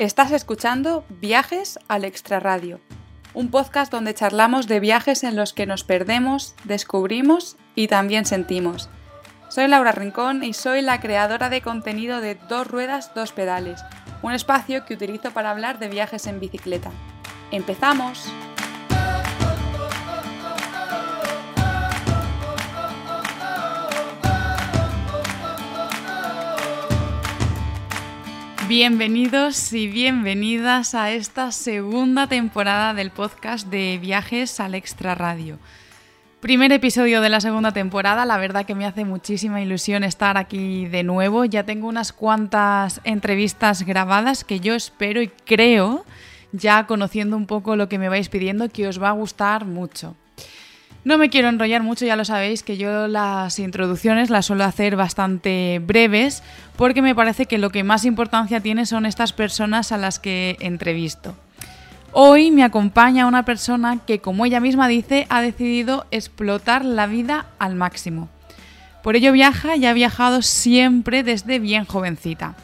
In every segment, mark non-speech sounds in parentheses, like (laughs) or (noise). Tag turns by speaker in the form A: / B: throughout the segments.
A: Estás escuchando Viajes al Extraradio, un podcast donde charlamos de viajes en los que nos perdemos, descubrimos y también sentimos. Soy Laura Rincón y soy la creadora de contenido de Dos Ruedas, Dos Pedales, un espacio que utilizo para hablar de viajes en bicicleta. ¡Empezamos! Bienvenidos y bienvenidas a esta segunda temporada del podcast de Viajes al Extra Radio. Primer episodio de la segunda temporada, la verdad que me hace muchísima ilusión estar aquí de nuevo. Ya tengo unas cuantas entrevistas grabadas que yo espero y creo, ya conociendo un poco lo que me vais pidiendo, que os va a gustar mucho. No me quiero enrollar mucho, ya lo sabéis, que yo las introducciones las suelo hacer bastante breves porque me parece que lo que más importancia tiene son estas personas a las que entrevisto. Hoy me acompaña una persona que, como ella misma dice, ha decidido explotar la vida al máximo. Por ello viaja y ha viajado siempre desde bien jovencita.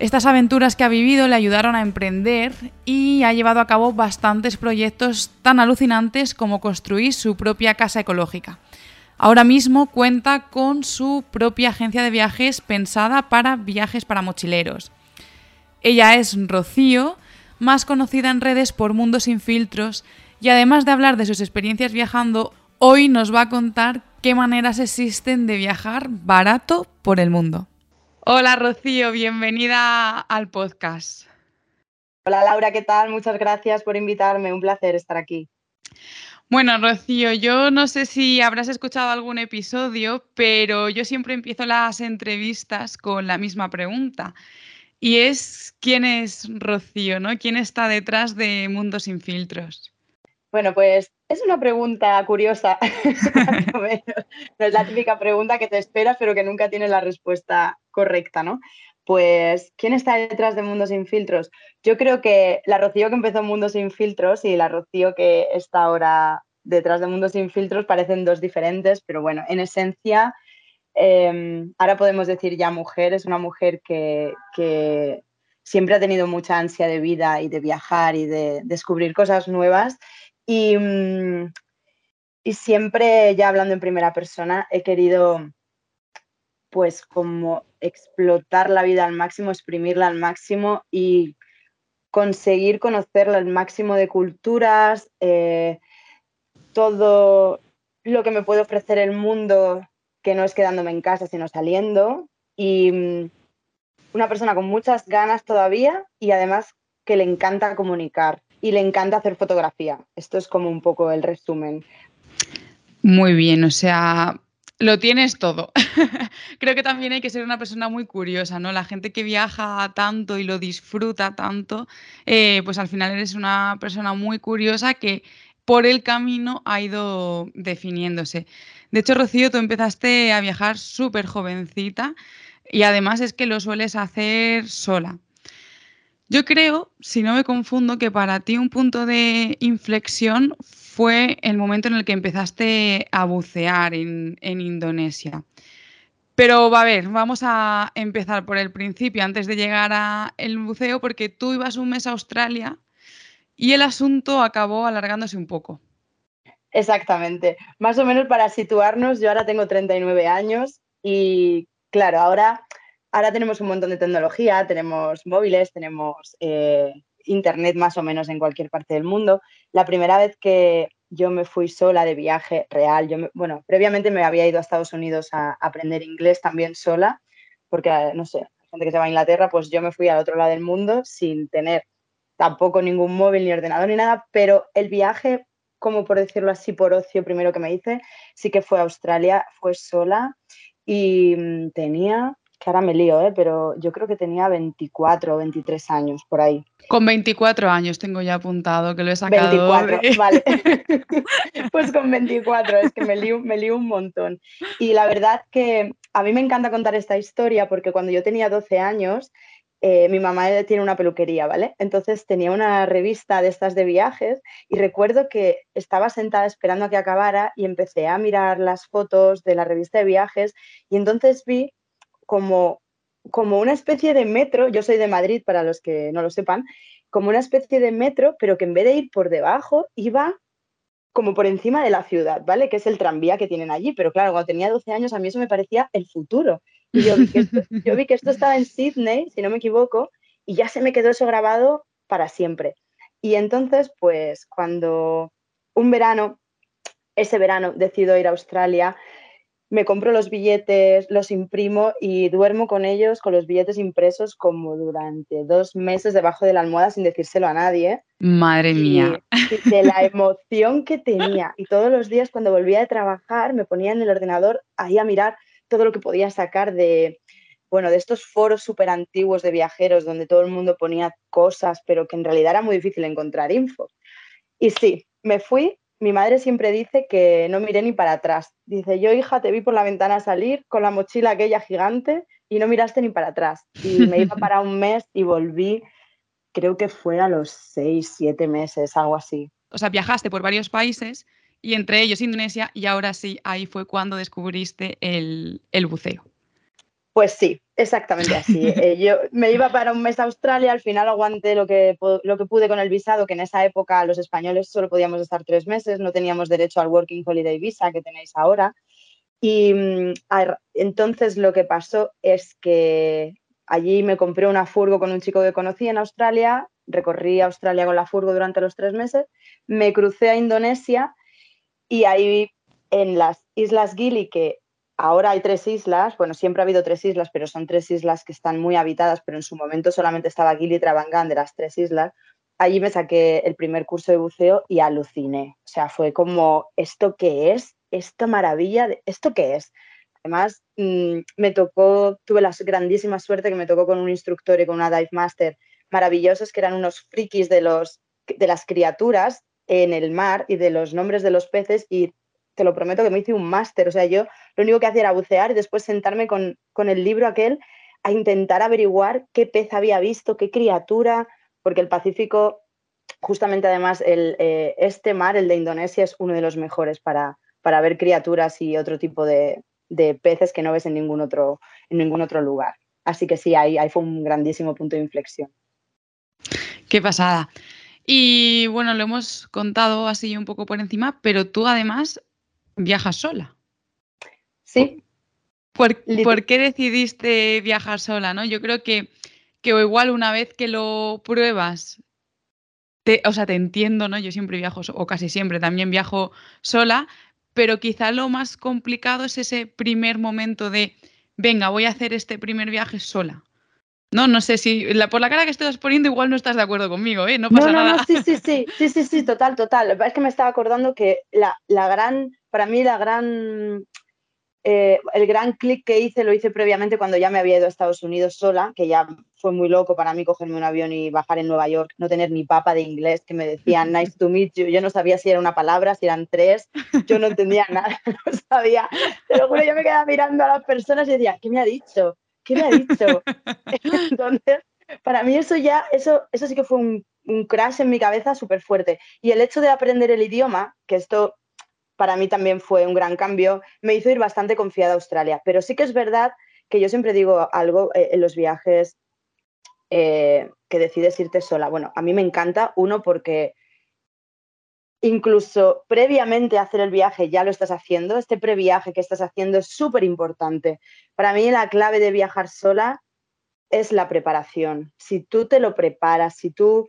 A: Estas aventuras que ha vivido le ayudaron a emprender y ha llevado a cabo bastantes proyectos tan alucinantes como construir su propia casa ecológica. Ahora mismo cuenta con su propia agencia de viajes pensada para viajes para mochileros. Ella es Rocío, más conocida en redes por Mundo sin filtros, y además de hablar de sus experiencias viajando, hoy nos va a contar qué maneras existen de viajar barato por el mundo. Hola Rocío, bienvenida al podcast.
B: Hola Laura, ¿qué tal? Muchas gracias por invitarme, un placer estar aquí.
A: Bueno, Rocío, yo no sé si habrás escuchado algún episodio, pero yo siempre empiezo las entrevistas con la misma pregunta. Y es, ¿quién es Rocío? ¿no? ¿Quién está detrás de Mundo sin filtros?
B: Bueno, pues es una pregunta curiosa. (laughs) no es la típica pregunta que te esperas, pero que nunca tiene la respuesta correcta, ¿no? Pues, ¿quién está detrás de Mundo Sin Filtros? Yo creo que la Rocío que empezó Mundo Sin Filtros y la Rocío que está ahora detrás de Mundo Sin Filtros parecen dos diferentes, pero bueno, en esencia, em, ahora podemos decir ya mujer, es una mujer que siempre ha tenido mucha ansia de vida y de viajar y de descubrir cosas nuevas. Y, mm, y siempre, ya hablando en primera persona, he querido pues como explotar la vida al máximo, exprimirla al máximo y conseguir conocerla al máximo de culturas, eh, todo lo que me puede ofrecer el mundo, que no es quedándome en casa, sino saliendo. Y mm, una persona con muchas ganas todavía y además que le encanta comunicar y le encanta hacer fotografía. Esto es como un poco el resumen.
A: Muy bien, o sea, lo tienes todo. (laughs) Creo que también hay que ser una persona muy curiosa, ¿no? La gente que viaja tanto y lo disfruta tanto, eh, pues al final eres una persona muy curiosa que por el camino ha ido definiéndose. De hecho, Rocío, tú empezaste a viajar súper jovencita y además es que lo sueles hacer sola. Yo creo, si no me confundo, que para ti un punto de inflexión fue el momento en el que empezaste a bucear en, Indonesia. Pero a ver, vamos a empezar por el principio, antes de llegar al buceo, porque tú ibas un mes a Australia y el asunto acabó alargándose un poco.
B: Exactamente. Más o menos para situarnos, yo ahora tengo 39 años y claro, ahora, ahora tenemos un montón de tecnología, tenemos móviles, tenemos eh, internet más o menos en cualquier parte del mundo. La primera vez que yo me fui sola de viaje real, yo bueno, previamente me había ido a Estados Unidos a, aprender inglés también sola, porque, no sé, gente que se va a Inglaterra, pues yo me fui al otro lado del mundo sin tener tampoco ningún móvil ni ordenador ni nada, pero el viaje, como por decirlo así, por ocio primero que me hice, sí que fue a Australia, fue sola y mm, tenía que ahora me lío, ¿eh? pero yo creo que tenía 24 o 23 años por ahí.
A: Con 24 años tengo ya apuntado, que lo he sacado.
B: 24, vale. (laughs) pues con 24, es que me lío, me lío un montón. Y la verdad que a mí me encanta contar esta historia porque cuando yo tenía 12 años, eh, mi mamá tiene una peluquería, ¿vale? Entonces tenía una revista de estas de viajes y recuerdo que estaba sentada esperando a que acabara y empecé a mirar las fotos de la revista de viajes y entonces vi como como una especie de metro, yo soy de Madrid para los que no lo sepan, como una especie de metro, pero que en vez de ir por debajo, iba como por encima de la ciudad, ¿vale? Que es el tranvía que tienen allí. Pero claro, cuando tenía 12 años a mí eso me parecía el futuro. Y yo vi que esto, estaba en Sydney, si no me equivoco, y ya se me quedó eso grabado para siempre. Y entonces, pues cuando un verano, ese verano decido ir a Australia, me compro los billetes, los imprimo y duermo con ellos, con los billetes impresos, como durante dos meses debajo de la almohada sin decírselo a nadie.
A: Madre mía.
B: de la (laughs) emoción que tenía. Y todos los días cuando volvía de trabajar me ponía en el ordenador ahí a mirar todo lo que podía sacar de, bueno, de estos foros súper antiguos de viajeros donde todo el mundo ponía cosas, pero que en realidad era muy difícil encontrar info. Y sí, me fui mi madre siempre dice que no miré ni para atrás. Dice, yo hija, te vi por la ventana salir con la mochila aquella gigante y no miraste ni para atrás. Y me iba para un mes y volví, creo que fue a los seis, siete meses, algo así.
A: O sea, viajaste por varios países y entre ellos Indonesia y ahora sí, ahí fue cuando descubriste el, el buceo.
B: Pues sí, exactamente así. (laughs) Eh, yo me iba para un mes a Australia, al final aguanté lo que, lo que pude con el visado, que en esa época los españoles solo podíamos estar tres meses, no teníamos derecho al Working Holiday Visa que tenéis ahora. Y mm, entonces lo que pasó es que allí me compré una furgo con un chico que conocí en Australia, recorrí Australia con la furgo durante los tres meses, me crucé a Indonesia y ahí en las Islas Gili, que Ahora hay tres islas, bueno, siempre ha habido tres islas, pero son tres islas que están muy habitadas, pero en su momento solamente estaba Gili y Travangan de las tres islas. Allí me saqué el primer curso de buceo y aluciné. O sea, fue como, ¿esto qué es? ¿Esta maravilla? ¿Esto qué es? Además, mm, me tocó, tuve la grandísima suerte que me tocó con un instructor y con una dive master maravillosos, que eran unos frikis de, los, de las criaturas en el mar y de los nombres de los peces y te lo prometo que me hice un máster. O sea, yo lo único que hacía era bucear y después sentarme con, el libro aquel a intentar averiguar qué pez había visto, qué criatura, porque el Pacífico, justamente además, el, eh, este mar, el de Indonesia, es uno de los mejores para, para ver criaturas y otro tipo de, peces que no ves en ningún otro, en ningún otro lugar. Así que sí, ahí, ahí fue un grandísimo punto de inflexión.
A: Qué pasada. Y bueno, lo hemos contado así un poco por encima, pero tú además viajas sola.
B: Sí.
A: ¿Por, qué decidiste viajar sola? ¿no? Yo creo que, que igual una vez que lo pruebas, te, o sea, te entiendo, ¿no? Yo siempre viajo, o casi siempre también viajo sola, pero quizá lo más complicado es ese primer momento de, venga, voy a hacer este primer viaje sola. No, no sé si por la cara que estás poniendo igual no estás de acuerdo conmigo, ¿eh? No pasa
B: no,
A: nada.
B: No, sí, sí, sí, sí, sí, sí, total, total. Es que me estaba acordando que la, la gran, para mí la gran, eh, el gran clic que hice lo hice previamente cuando ya me había ido a Estados Unidos sola, que ya fue muy loco para mí cogerme un avión y bajar en Nueva York, no tener ni papa de inglés, que me decían (laughs) nice to meet you, yo no sabía si era una palabra, si eran tres, yo no entendía (laughs) nada, (laughs) no sabía, te lo juro, yo me quedaba mirando a las personas y decía, ¿qué me ha dicho? ¿qué me ha dicho? Entonces, para mí eso ya, eso, eso sí que fue un, crash en mi cabeza súper fuerte. Y el hecho de aprender el idioma, que esto para mí también fue un gran cambio, me hizo ir bastante confiada a Australia. Pero sí que es verdad que yo siempre digo algo eh, en los viajes eh, que decides irte sola. Bueno, a mí me encanta, uno, porque incluso previamente a hacer el viaje ya lo estás haciendo, este previaje que estás haciendo es súper importante. Para mí la clave de viajar sola es la preparación. Si tú te lo preparas, si tú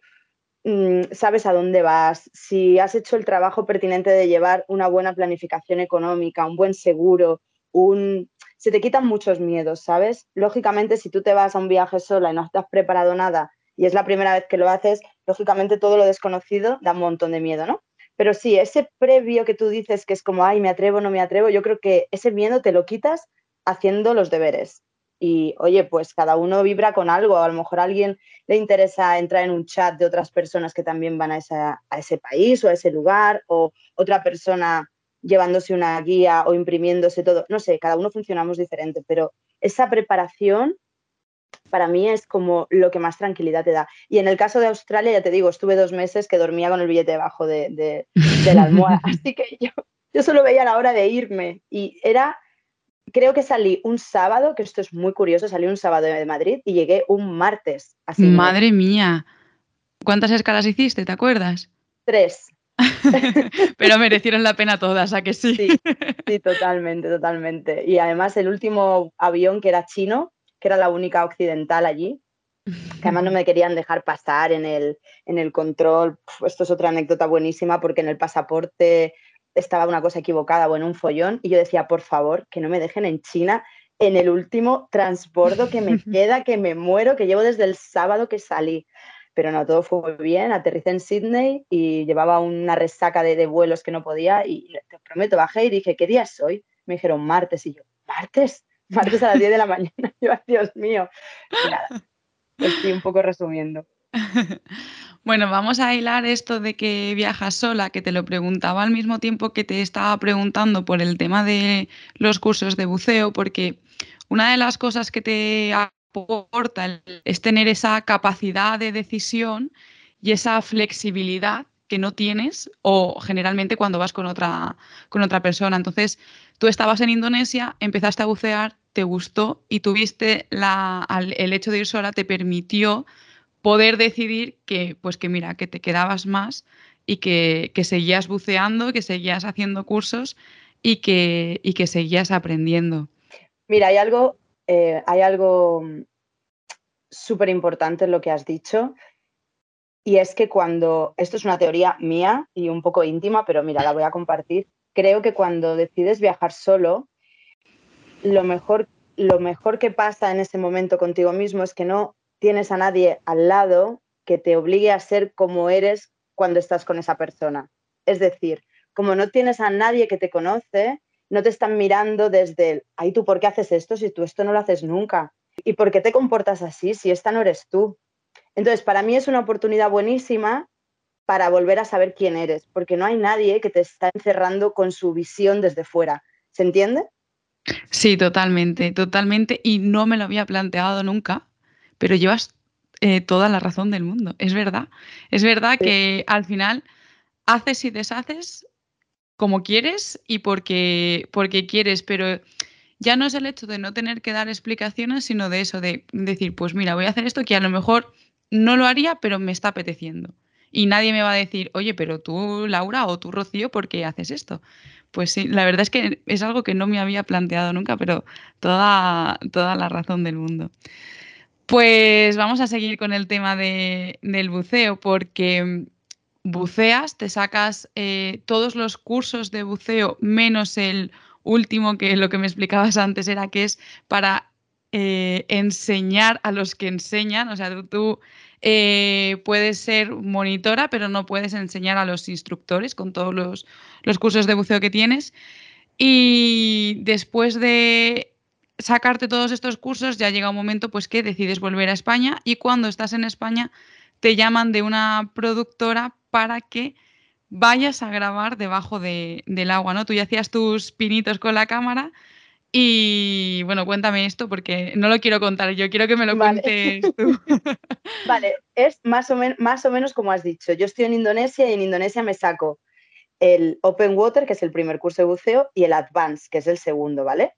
B: sabes a dónde vas, si has hecho el trabajo pertinente de llevar una buena planificación económica, un buen seguro, un... se te quitan muchos miedos, ¿sabes? Lógicamente, si tú te vas a un viaje sola y no has preparado nada y es la primera vez que lo haces, lógicamente todo lo desconocido da un montón de miedo, ¿no? Pero sí, ese previo que tú dices que es como, ay, me atrevo, no me atrevo, yo creo que ese miedo te lo quitas haciendo los deberes. Y oye, pues cada uno vibra con algo. A lo mejor a alguien le interesa entrar en un chat de otras personas que también van a, a ese país o a ese lugar, o otra persona llevándose una guía o imprimiéndose todo. No sé, cada uno funcionamos diferente, pero esa preparación para mí es como lo que más tranquilidad te da. Y en el caso de Australia, ya te digo, estuve dos meses que dormía con el billete debajo de, la almohada, (laughs) así que yo, yo solo veía la hora de irme y era creo que salí un sábado, que esto es muy curioso, salí un sábado de Madrid y llegué un martes.
A: Así Madre mía. ¿Cuántas escalas hiciste? ¿Te acuerdas?
B: Tres. (laughs)
A: Pero merecieron la pena todas, ¿a que sí?
B: sí? Sí, totalmente, totalmente. Y además el último avión que era chino, que era la única occidental allí, que además no me querían dejar pasar en el, en el control. esto es otra anécdota buenísima porque en el pasaporte estaba una cosa equivocada o en un follón y yo decía, por favor, que no me dejen en China en el último transbordo que me (laughs) queda, que me muero, que llevo desde el sábado que salí. Pero no, todo fue bien, aterricé en Sydney y llevaba una resaca de, vuelos que no podía y te prometo, bajé y dije, ¿qué día es hoy? Me dijeron martes y yo, ¿martes? (laughs) Martes a las 10 de la mañana. (laughs) Yo, Dios mío. nada, estoy un poco resumiendo.
A: Bueno, vamos a hilar esto de que viajas sola, que te lo preguntaba al mismo tiempo que te estaba preguntando por el tema de los cursos de buceo, porque una de las cosas que te aporta es tener esa capacidad de decisión y esa flexibilidad que no tienes o generalmente cuando vas con otra, con otra persona. Entonces, tú estabas en Indonesia, empezaste a bucear, te gustó y tuviste el hecho de ir sola te permitió poder decidir que, pues que mira, que te quedabas más y que, seguías buceando, que seguías haciendo cursos y que, y que seguías aprendiendo.
B: Mira, hay algo, eh, hay algo súper importante en lo que has dicho. Y es que cuando, esto es una teoría mía y un poco íntima, pero mira, la voy a compartir. Creo que cuando decides viajar solo, lo mejor, lo mejor que pasa en ese momento contigo mismo es que no tienes a nadie al lado que te obligue a ser como eres cuando estás con esa persona. Es decir, como no tienes a nadie que te conoce, no te están mirando desde el, ay, ¿tú por qué haces esto si tú esto no lo haces nunca? ¿Y por qué te comportas así si esta no eres tú? Entonces, para mí es una oportunidad buenísima para volver a saber quién eres, porque no hay nadie que te está encerrando con su visión desde fuera. ¿Se entiende?
A: Sí, totalmente, totalmente. Y no me lo había planteado nunca, pero llevas eh, toda la razón del mundo. Es verdad. Es verdad que al final haces y deshaces como quieres y porque, porque quieres, pero ya no es el hecho de no tener que dar explicaciones, sino de eso, de decir, pues mira, voy a hacer esto que a lo mejor no lo haría, pero me está apeteciendo. Y nadie me va a decir, oye, pero tú, Laura, o tú, Rocío, ¿por qué haces esto? Pues sí, la verdad es que es algo que no me había planteado nunca, pero toda, toda la razón del mundo. Pues vamos a seguir con el tema del buceo, porque buceas, te sacas eh, todos los cursos de buceo menos el último, que lo que me explicabas antes era que es para eh, enseñar a los que enseñan, o sea, tú, eh, puedes ser monitora, pero no puedes enseñar a los instructores con todos los, los cursos de buceo que tienes. Y después de sacarte todos estos cursos, ya llega un momento pues que decides volver a España y cuando estás en España te llaman de una productora para que vayas a grabar debajo del agua, ¿no? Tú ya hacías tus pinitos con la cámara y bueno, cuéntame esto porque no lo quiero contar, yo quiero que me lo cuentes tú. (laughs)
B: vale, es más o, más o menos como has dicho. Yo estoy en Indonesia y en Indonesia me saco el Open Water, que es el primer curso de buceo, y el Advanced, que es el segundo, ¿vale?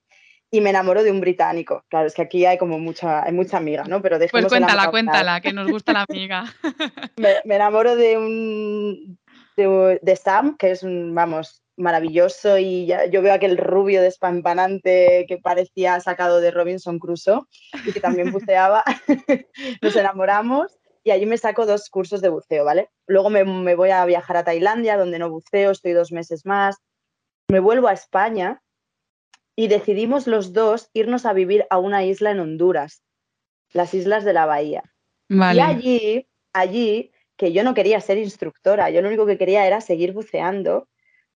B: Y me enamoro de un británico. Claro, es que aquí hay como mucha, hay mucha amiga, ¿no?
A: Pero pues cuéntala, cuéntala, que nos gusta la amiga. (laughs)
B: me, enamoro de un de, Sam, que es un, vamos, maravilloso y ya, yo veo aquel rubio despampanante que parecía sacado de Robinson Crusoe y que también (laughs) buceaba. (laughs) Nos enamoramos y allí me saco dos cursos de buceo, ¿vale? Luego me, me voy a viajar a Tailandia, donde no buceo, estoy dos meses más. Me vuelvo a España y decidimos los dos irnos a vivir a una isla en Honduras, las islas de la bahía. Y allí, allí, que yo no quería ser instructora, yo lo único que quería era seguir buceando,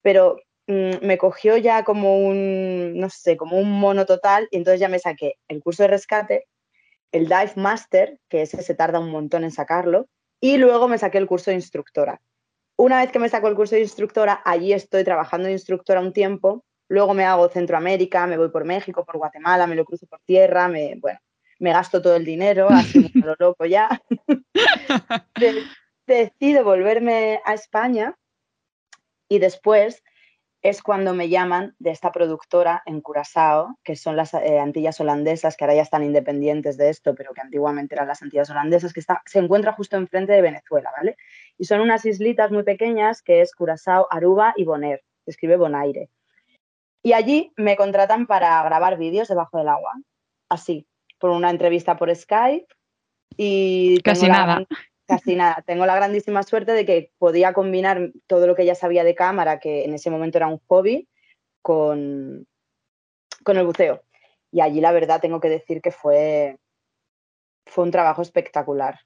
B: pero mm, me cogió ya como un, no sé, como un mono total y entonces ya me saqué el curso de rescate, el Dive Master, que ese se tarda un montón en sacarlo, y luego me saqué el curso de instructora. Una vez que me saco el curso de instructora, allí estoy trabajando de instructora un tiempo Luego me hago Centroamérica, me voy por México, por Guatemala, me lo cruzo por tierra, me, bueno, me gasto todo el dinero, (laughs) así lo loco ya. (laughs) decido volverme a España y después es cuando me llaman de esta productora en Curazao, que son las eh, Antillas holandesas, que ahora ya están independientes de esto, pero que antiguamente eran las Antillas holandesas, que está, se encuentra justo enfrente de Venezuela, ¿vale? Y son unas islitas muy pequeñas que es Curazao, Aruba y Bonaire, se escribe Bonaire. Y allí me contratan para grabar vídeos debajo del agua, así, por una entrevista por Skype y...
A: Casi nada.
B: Casi nada. Tengo la grandísima suerte de que podía combinar todo lo que ya sabía de cámara, que en ese momento era un hobby, con, con el buceo. Y allí la verdad tengo que decir que fue, fue un trabajo espectacular.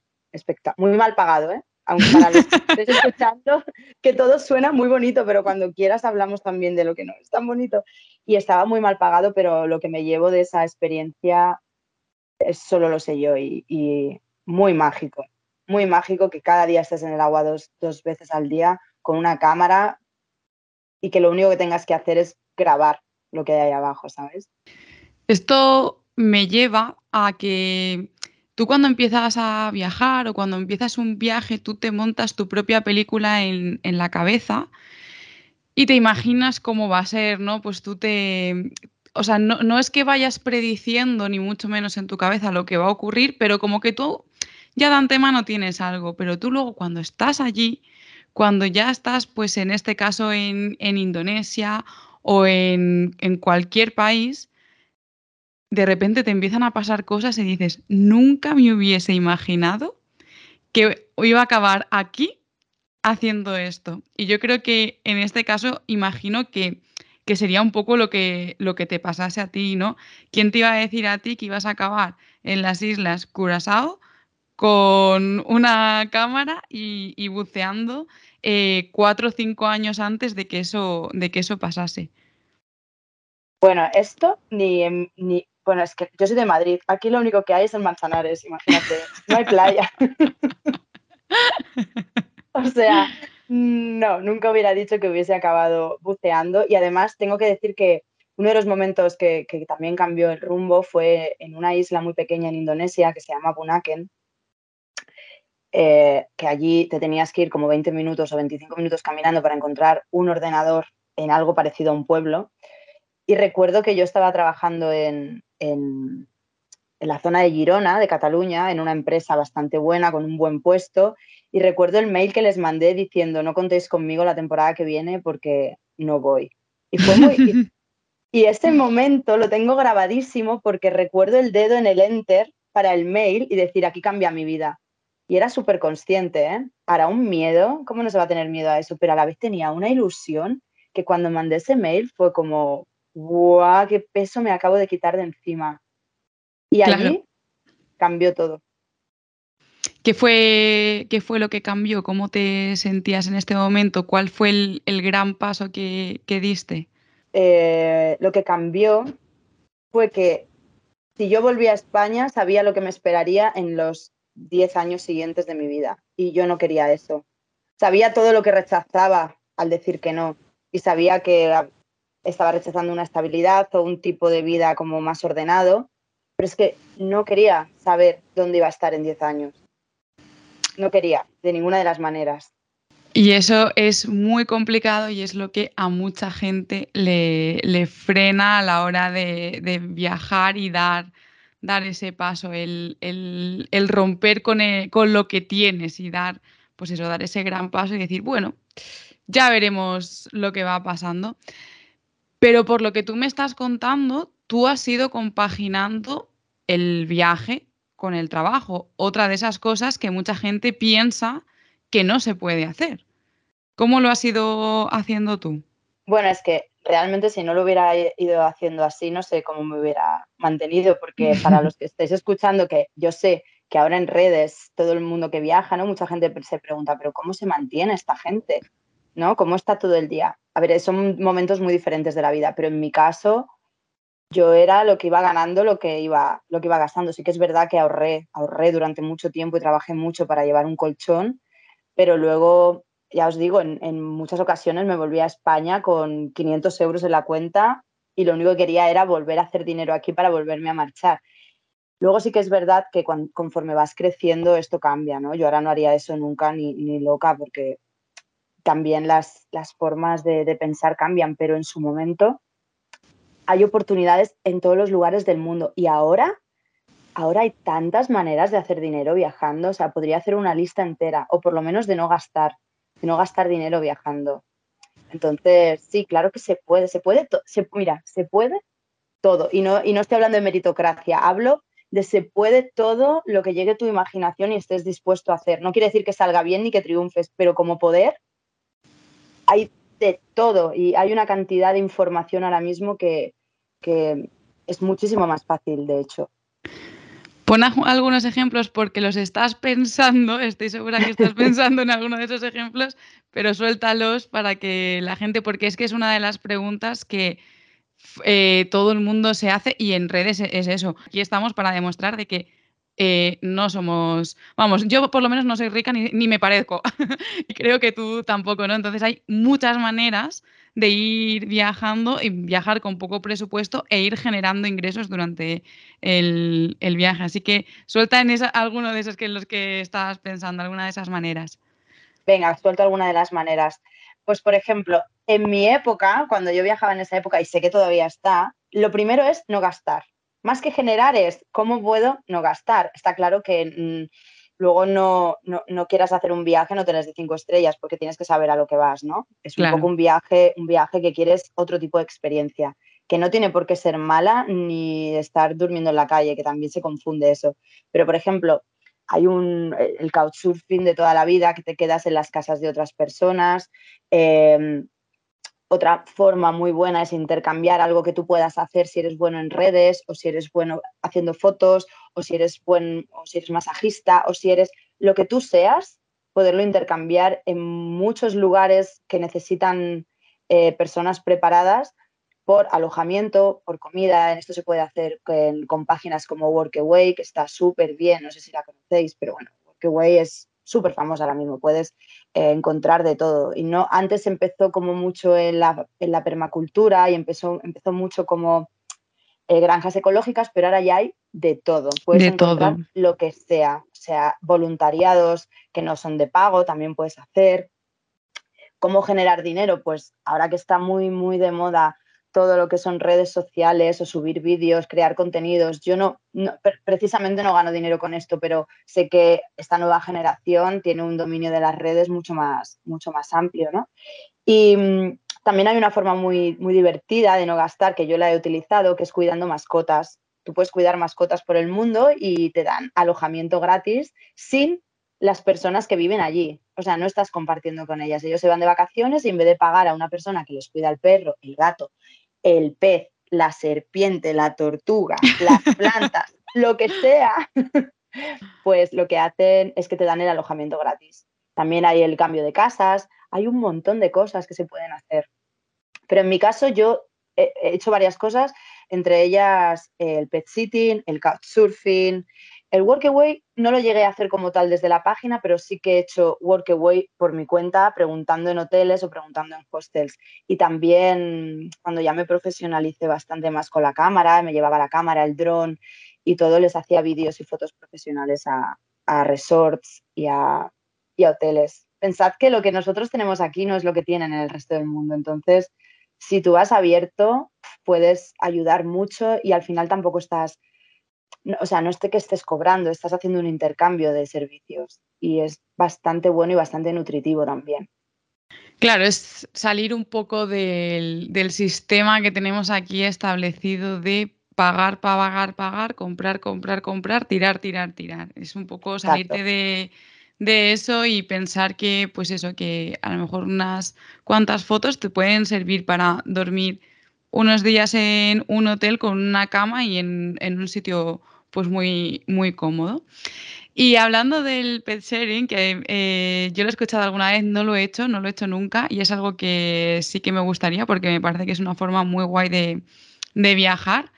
B: muy mal pagado, ¿eh? Aunque para los que (laughs) estés escuchando, que todo suena muy bonito, pero cuando quieras hablamos también de lo que no es tan bonito. Y estaba muy mal pagado, pero lo que me llevo de esa experiencia es solo lo sé yo y muy mágico muy mágico que cada día estés en el agua dos, veces al día con una cámara y que lo único que tengas que hacer es grabar lo que hay ahí abajo, ¿sabes?
A: Esto me lleva a que tú cuando empiezas a viajar o cuando empiezas un viaje, tú te montas tu propia película en, la cabeza y te imaginas cómo va a ser, ¿no? Pues tú te... O sea, no, es que vayas prediciendo ni mucho menos en tu cabeza lo que va a ocurrir, pero como que tú ya de antemano tienes algo, pero tú luego cuando estás allí, cuando ya estás, pues en este caso en, Indonesia o en cualquier país, de repente te empiezan a pasar cosas y dices, nunca me hubiese imaginado que iba a acabar aquí haciendo esto. Y yo creo que en este caso imagino que, que, sería un poco lo que, lo que te pasase a ti, ¿no? ¿Quién te iba a decir a ti que ibas a acabar en las islas Curazao con una cámara y, buceando eh, cuatro o cinco años antes de que eso, de que eso pasase.
B: Bueno, esto ni, ni, bueno, es que yo soy de Madrid, aquí lo único que hay es Manzanares, imagínate, no hay playa. (laughs) o sea, no, nunca hubiera dicho que hubiese acabado buceando y además tengo que decir que uno de los momentos que, que también cambió el rumbo fue en una isla muy pequeña en Indonesia que se llama Bunaken, eh, que allí te tenías que ir como 20 minutos o 25 minutos caminando para encontrar un ordenador en algo parecido a un pueblo. Y recuerdo que yo estaba trabajando en, en, la zona de Girona, de Cataluña, en una empresa bastante buena, con un buen puesto. Y recuerdo el mail que les mandé diciendo, no contéis conmigo la temporada que viene porque no voy. Y fue muy... (laughs) y, y ese momento lo tengo grabadísimo porque recuerdo el dedo en el enter para el mail y decir, aquí cambia mi vida y era súper consciente, ¿eh? Ahora un miedo, ¿cómo no se va a tener miedo a eso? Pero a la vez tenía una ilusión que cuando mandé ese mail fue como, ¡guau! ¡Qué peso me acabo de quitar de encima! Y allí cambió todo.
A: ¿Qué fue, ¿Qué fue lo que cambió? ¿Cómo te sentías en este momento? ¿Cuál fue el, gran paso que, diste?
B: Eh, lo que cambió fue que si yo volvía a España sabía lo que me esperaría en los 10 años siguientes de mi vida y yo no quería eso. Sabía todo lo que rechazaba al decir que no y sabía que estaba rechazando una estabilidad o un tipo de vida como más ordenado, pero es que no quería saber dónde iba a estar en 10 años. No quería, de ninguna de las maneras.
A: Y eso es muy complicado y es lo que a mucha gente le, le frena a la hora de, de viajar y dar dar ese paso, el, romper con, con, lo que tienes y dar, pues eso, dar ese gran paso y decir, bueno, ya veremos lo que va pasando. Pero por lo que tú me estás contando, tú has ido compaginando el viaje con el trabajo. Otra de esas cosas que mucha gente piensa que no se puede hacer. ¿Cómo lo has ido haciendo tú?
B: Bueno, es que realmente si no lo hubiera ido haciendo así, no sé cómo me hubiera mantenido, porque (laughs) para los que estéis escuchando, que yo sé que ahora en redes todo el mundo que viaja, ¿no? Mucha gente se pregunta, pero ¿cómo se mantiene esta gente? ¿No? ¿Cómo está todo el día? A ver, son momentos muy diferentes de la vida, pero en mi caso yo era lo que iba ganando, lo que iba, lo que iba gastando. Sí que es verdad que ahorré, ahorré durante mucho tiempo y trabajé mucho para llevar un colchón, pero luego ya os digo, en, muchas ocasiones me volví a España con 500 euros en la cuenta y lo único que quería era volver a hacer dinero aquí para volverme a marchar. Luego sí que es verdad que conforme vas creciendo esto cambia, ¿no? Yo ahora no haría eso nunca ni, ni loca porque también las, las formas de, de pensar cambian, pero en su momento hay oportunidades en todos los lugares del mundo. Y ahora, ahora hay tantas maneras de hacer dinero viajando. O sea, podría hacer una lista entera, o por lo menos de no gastar, de no gastar dinero viajando. Entonces, sí, claro que se puede, se puede, mira, se puede todo. Y no, y no estoy hablando de meritocracia, hablo de se puede todo lo que llegue a tu imaginación y estés dispuesto a hacer. No quiere decir que salga bien ni que triunfes, pero como poder hay de todo y hay una cantidad de información ahora mismo que, que es muchísimo más fácil, de hecho.
A: Pon algunos ejemplos porque los estás pensando, estoy segura que estás (laughs) pensando en alguno de esos ejemplos, pero suéltalos para que la gente, porque es que es una de las preguntas que eh, todo el mundo se hace y en redes es eso. Aquí estamos para demostrar de que eh, no somos, vamos, yo por lo menos no soy rica ni, me parezco (laughs) y creo que tú tampoco, ¿no? Entonces hay muchas maneras de ir viajando y viajar con poco presupuesto e ir generando ingresos durante el, viaje. Así que suelta en esa, alguno de esos que en los que estás pensando, alguna de esas maneras.
B: Venga, suelto alguna de las maneras. Pues, por ejemplo, en mi época, cuando yo viajaba en esa época y sé que todavía está, lo primero es no gastar más que generar es cómo puedo no gastar. Está claro que mm, luego no, no, quieras hacer un viaje no tenés de cinco estrellas porque tienes que saber a lo que vas, ¿no? Es un poco un viaje, un viaje que quieres otro tipo de experiencia, que no tiene por qué ser mala ni estar durmiendo en la calle, que también se confunde eso. Pero, por ejemplo, hay un, el couchsurfing de toda la vida, que te quedas en las casas de otras personas. Em, otra forma muy buena es intercambiar algo que tú puedas hacer si eres bueno en redes o si eres bueno haciendo fotos o si eres buen o si eres masajista o si eres lo que tú seas, poderlo intercambiar en muchos lugares que necesitan eh, personas preparadas por alojamiento, por comida. Esto se puede hacer con, con páginas como Workaway, que está súper bien, no sé si la conocéis, pero bueno, Workaway es súper famosa ahora mismo, puedes eh, encontrar de todo. Y no, antes empezó como mucho en la, en la permacultura y empezó, empezó mucho como eh, granjas ecológicas, pero ahora ya hay de todo. Puedes encontrar lo que sea, o sea, voluntariados que no son de pago, también puedes hacer. ¿Cómo generar dinero? Pues ahora que está muy, muy de moda todo lo que son redes sociales o subir vídeos, crear contenidos. Yo no, precisamente no gano dinero con esto, pero sé que esta nueva generación tiene un dominio de las redes mucho más, mucho más amplio, ¿no? Y mm, también hay una forma muy, muy divertida de no gastar, que yo la he utilizado, que es cuidando mascotas. Tú puedes cuidar mascotas por el mundo y te dan alojamiento gratis sin las personas que viven allí. O sea, no estás compartiendo con ellas. Ellos se van de vacaciones y en vez de pagar a una persona que les cuida el perro, el gato el pez, la serpiente, la tortuga, las (laughs) plantas, lo que sea, pues lo que hacen es que te dan el alojamiento gratis. También hay el cambio de casas, hay un montón de cosas que se pueden hacer. Pero en mi caso yo he hecho varias cosas, entre ellas el pet sitting, el couchsurfing, el Workaway no lo llegué a hacer como tal desde la página, pero sí que he hecho Workaway por mi cuenta, preguntando en hoteles o preguntando en hostels. Y también cuando ya me profesionalicé bastante más con la cámara, me llevaba la cámara, el dron y todo, les hacía vídeos y fotos profesionales a, resorts y a, y a hoteles. Pensad que lo que nosotros tenemos aquí no es lo que tienen en el resto del mundo. Entonces, si tú has abierto, puedes ayudar mucho y al final tampoco estás o sea, no es que estés cobrando, estás haciendo un intercambio de servicios y es bastante bueno y bastante nutritivo también.
A: Claro, es salir un poco del, sistema que tenemos aquí establecido de pagar, pagar, pagar, comprar, comprar, comprar, tirar, tirar, tirar. Es un poco salirte de, de, eso y pensar que, pues eso, que a lo mejor unas cuantas fotos te pueden servir para dormir unos días en un hotel con una cama y en, un sitio pues muy, muy cómodo. Y hablando del pet sharing, que eh, yo lo he escuchado alguna vez, no lo he hecho, no lo he hecho nunca, y es algo que sí que me gustaría porque me parece que es una forma muy guay de, viajar.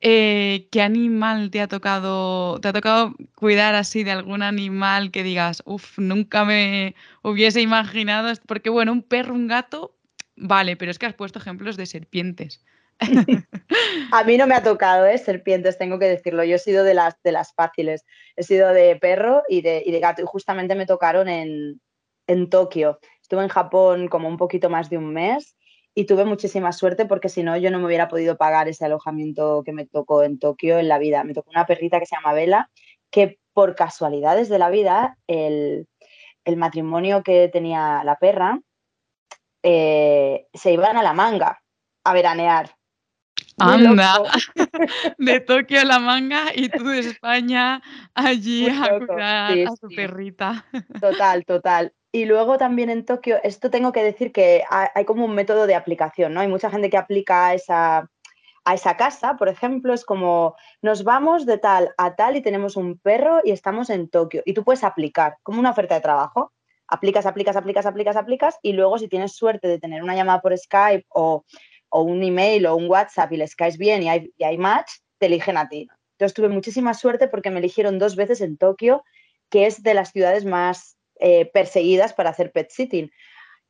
A: Eh, ¿Qué animal te ha tocado, te ha tocado cuidar así de algún animal que digas, uff, nunca me hubiese imaginado? Porque bueno, un perro, un gato, Vale, pero es que has puesto ejemplos de serpientes. (laughs)
B: a mí no me ha tocado, ¿eh? Serpientes, tengo que decirlo. Yo he sido de las, de las fáciles. He sido de perro y de, y de gato. Y justamente me tocaron en, en Tokio. Estuve en Japón como un poquito más de un mes y tuve muchísima suerte porque si no yo no me hubiera podido pagar ese alojamiento que me tocó en Tokio en la vida. Me tocó una perrita que se llama Vela, que por casualidades de la vida, el, matrimonio que tenía la perra, eh, se iban a la manga a veranear.
A: Anda, (laughs) de Tokio a la manga y tú de España allí a cuidar a tu perrita.
B: Total, total. Y luego también en Tokio, esto tengo que decir que hay como un método de aplicación, ¿no? Hay mucha gente que aplica a esa, a esa casa, por ejemplo, es como nos vamos de tal a tal y tenemos un perro y estamos en Tokio. Y tú puedes aplicar como una oferta de trabajo. Aplicas, aplicas, aplicas, aplicas, aplicas y luego si tienes suerte de tener una llamada por Skype o, un email o un WhatsApp y les caes bien y hay, y hay match, te eligen a ti. Entonces tuve muchísima suerte porque me eligieron dos veces en Tokio, que es de las ciudades más eh, perseguidas para hacer pet sitting.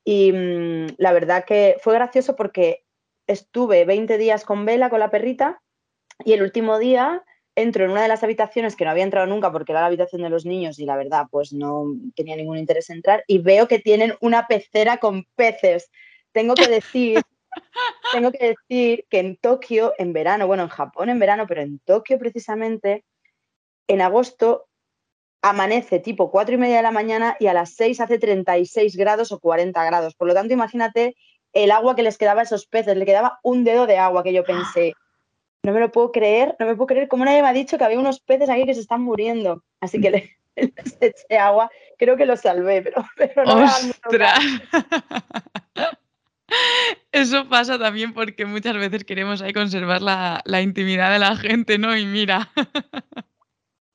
B: Y mm, la verdad que fue gracioso porque estuve 20 días con Vela, con la perrita, y el último día entro en una de las habitaciones que no había entrado nunca porque era la habitación de los niños y la verdad pues no tenía ningún interés en entrar y veo que tienen una pecera con peces. Tengo que decir, (laughs) tengo que decir que en Tokio en verano, bueno, en Japón en verano, pero en Tokio precisamente, en agosto amanece tipo 4 y media de la mañana y a las 6 hace 36 grados o 40 grados. Por lo tanto, imagínate el agua que les quedaba a esos peces, le quedaba un dedo de agua que yo pensé, no me lo puedo creer, no me puedo creer, como nadie me ha dicho que había unos peces aquí que se están muriendo. Así que les, (laughs) eché agua, creo que lo salvé, pero, (laughs) pero no
A: ¡Ostras! (laughs) Eso pasa también porque muchas veces queremos ahí conservar la, la intimidad de la gente, ¿no? Y mira.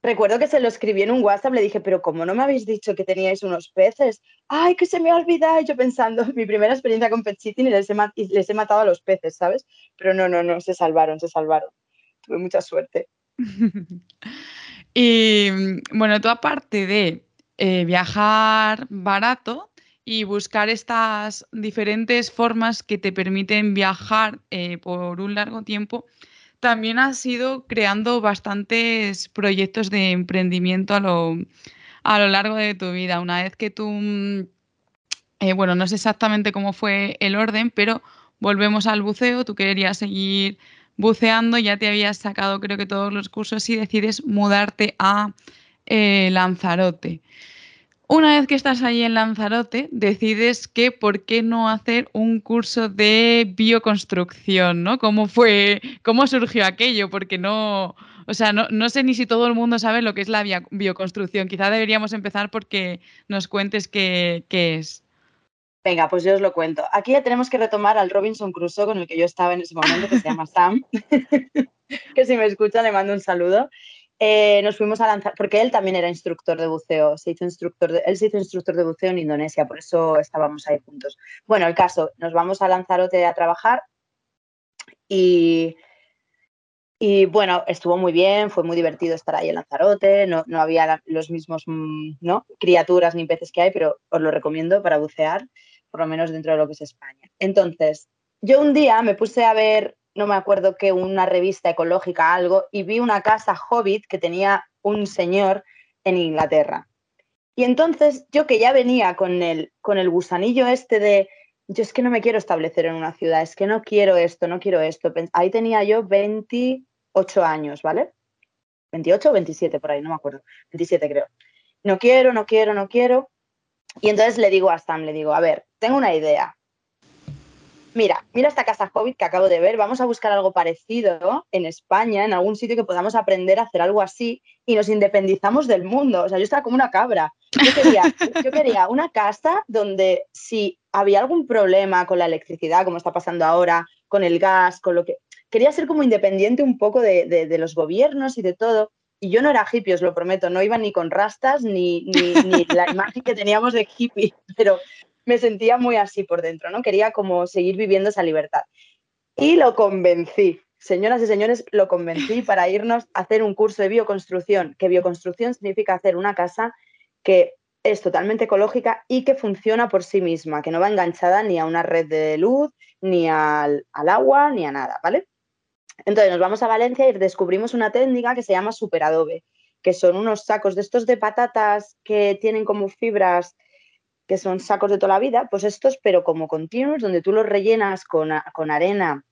B: Recuerdo que se lo escribí en un WhatsApp, le dije, pero ¿cómo no me habéis dicho que teníais unos peces? Ay, que se me ha olvidado. Yo pensando, (laughs) mi primera experiencia con pet sitting y les, he, matado a los peces, ¿sabes? Pero no, no, no, se salvaron, se salvaron. Tuve mucha suerte. (laughs)
A: y bueno, tú aparte de eh, viajar barato y buscar estas diferentes formas que te permiten viajar eh, por un largo tiempo, también has ido creando bastantes proyectos de emprendimiento a lo, a lo largo de tu vida. Una vez que tú, mm, eh, bueno, no sé exactamente cómo fue el orden, pero volvemos al buceo, tú querías seguir buceando, ya te habías sacado creo que todos los cursos y decides mudarte a eh, Lanzarote. Una vez que estás ahí en Lanzarote, decides que por qué no hacer un curso de bioconstrucción, ¿no? ¿Cómo fue, cómo surgió aquello? Porque no, o sea, no, sé ni si todo el mundo sabe lo que es la bioconstrucción. Quizá deberíamos empezar porque nos cuentes qué, qué es.
B: Venga, pues yo os lo cuento. Aquí ya tenemos que retomar al Robinson Crusoe con el que yo estaba en ese momento, que se llama Sam, (laughs) que si me escucha le mando un saludo. Eh, nos fuimos a lanzar, porque él también era instructor de buceo, se hizo instructor él se hizo instructor de buceo en Indonesia, por eso estábamos ahí juntos. Bueno, el caso, nos vamos a Lanzarote a trabajar y, y bueno, estuvo muy bien, fue muy divertido estar ahí en Lanzarote, no, no había los mismos mm, ¿no? criaturas ni peces que hay, pero os lo recomiendo para bucear, por lo menos dentro de lo que es España. Entonces, yo un día me puse a ver no me acuerdo que una revista ecológica, algo, y vi una casa hobbit que tenía un señor en Inglaterra. Y entonces yo que ya venía con el, con el gusanillo este de, yo es que no me quiero establecer en una ciudad, es que no quiero esto, no quiero esto. Ahí tenía yo 28 años, ¿vale? 28 o 27 por ahí, no me acuerdo. 27 creo. No quiero, no quiero, no quiero. Y entonces le digo a Sam, le digo, a ver, tengo una idea mira, mira esta casa Hobbit que acabo de ver, vamos a buscar algo parecido en España, en algún sitio que podamos aprender a hacer algo así y nos independizamos del mundo. O sea, yo estaba como una cabra. Yo quería, (laughs) yo quería una casa donde si había algún problema con la electricidad, como está pasando ahora, con el gas, con lo que... Quería ser como independiente un poco de, de, los gobiernos y de todo. Y yo no era hippie, os lo prometo, no iba ni con rastas ni, ni, ni la (laughs) imagen que teníamos de hippie, pero me sentía muy así por dentro, ¿no? Quería como seguir viviendo esa libertad. Y lo convencí, señoras y señores, lo convencí (laughs) para irnos a hacer un curso de bioconstrucción, que bioconstrucción significa hacer una casa que es totalmente ecológica y que funciona por sí misma, que no va enganchada ni a una red de luz, ni al, agua, ni a nada, ¿vale? Entonces nos vamos a Valencia y descubrimos una técnica que se llama superadobe, que son unos sacos de estos de patatas que tienen como fibras que son sacos de toda la vida, pues estos, pero como continuos, donde tú los rellenas con, arena,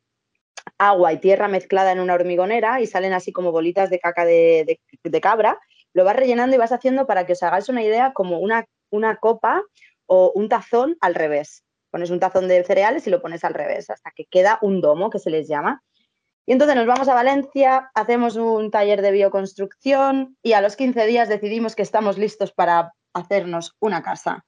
B: agua y tierra mezclada en una hormigonera y salen así como bolitas de caca de, cabra, lo vas rellenando y vas haciendo para que os hagáis una idea como una, una copa o un tazón al revés. Pones un tazón de cereales y lo pones al revés, hasta que queda un domo, que se les llama. Y entonces nos vamos a Valencia, hacemos un taller de bioconstrucción y a los 15 días decidimos que estamos listos para hacernos una casa.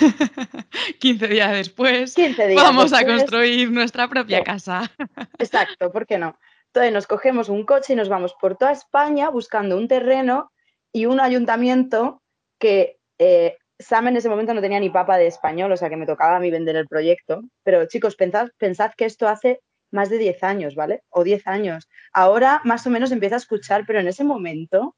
B: (laughs)
A: 15 días después vamos a construir nuestra propia casa. (laughs)
B: Exacto, ¿por qué no? Entonces nos cogemos un coche y nos vamos por toda España buscando un terreno y un ayuntamiento que eh, Sam en ese momento no tenía ni papa de español, o sea que me tocaba a mí vender el proyecto. Pero chicos, pensad, pensad que esto hace más de 10 años, ¿vale? O 10 años. Ahora más o menos empieza a escuchar, pero en ese momento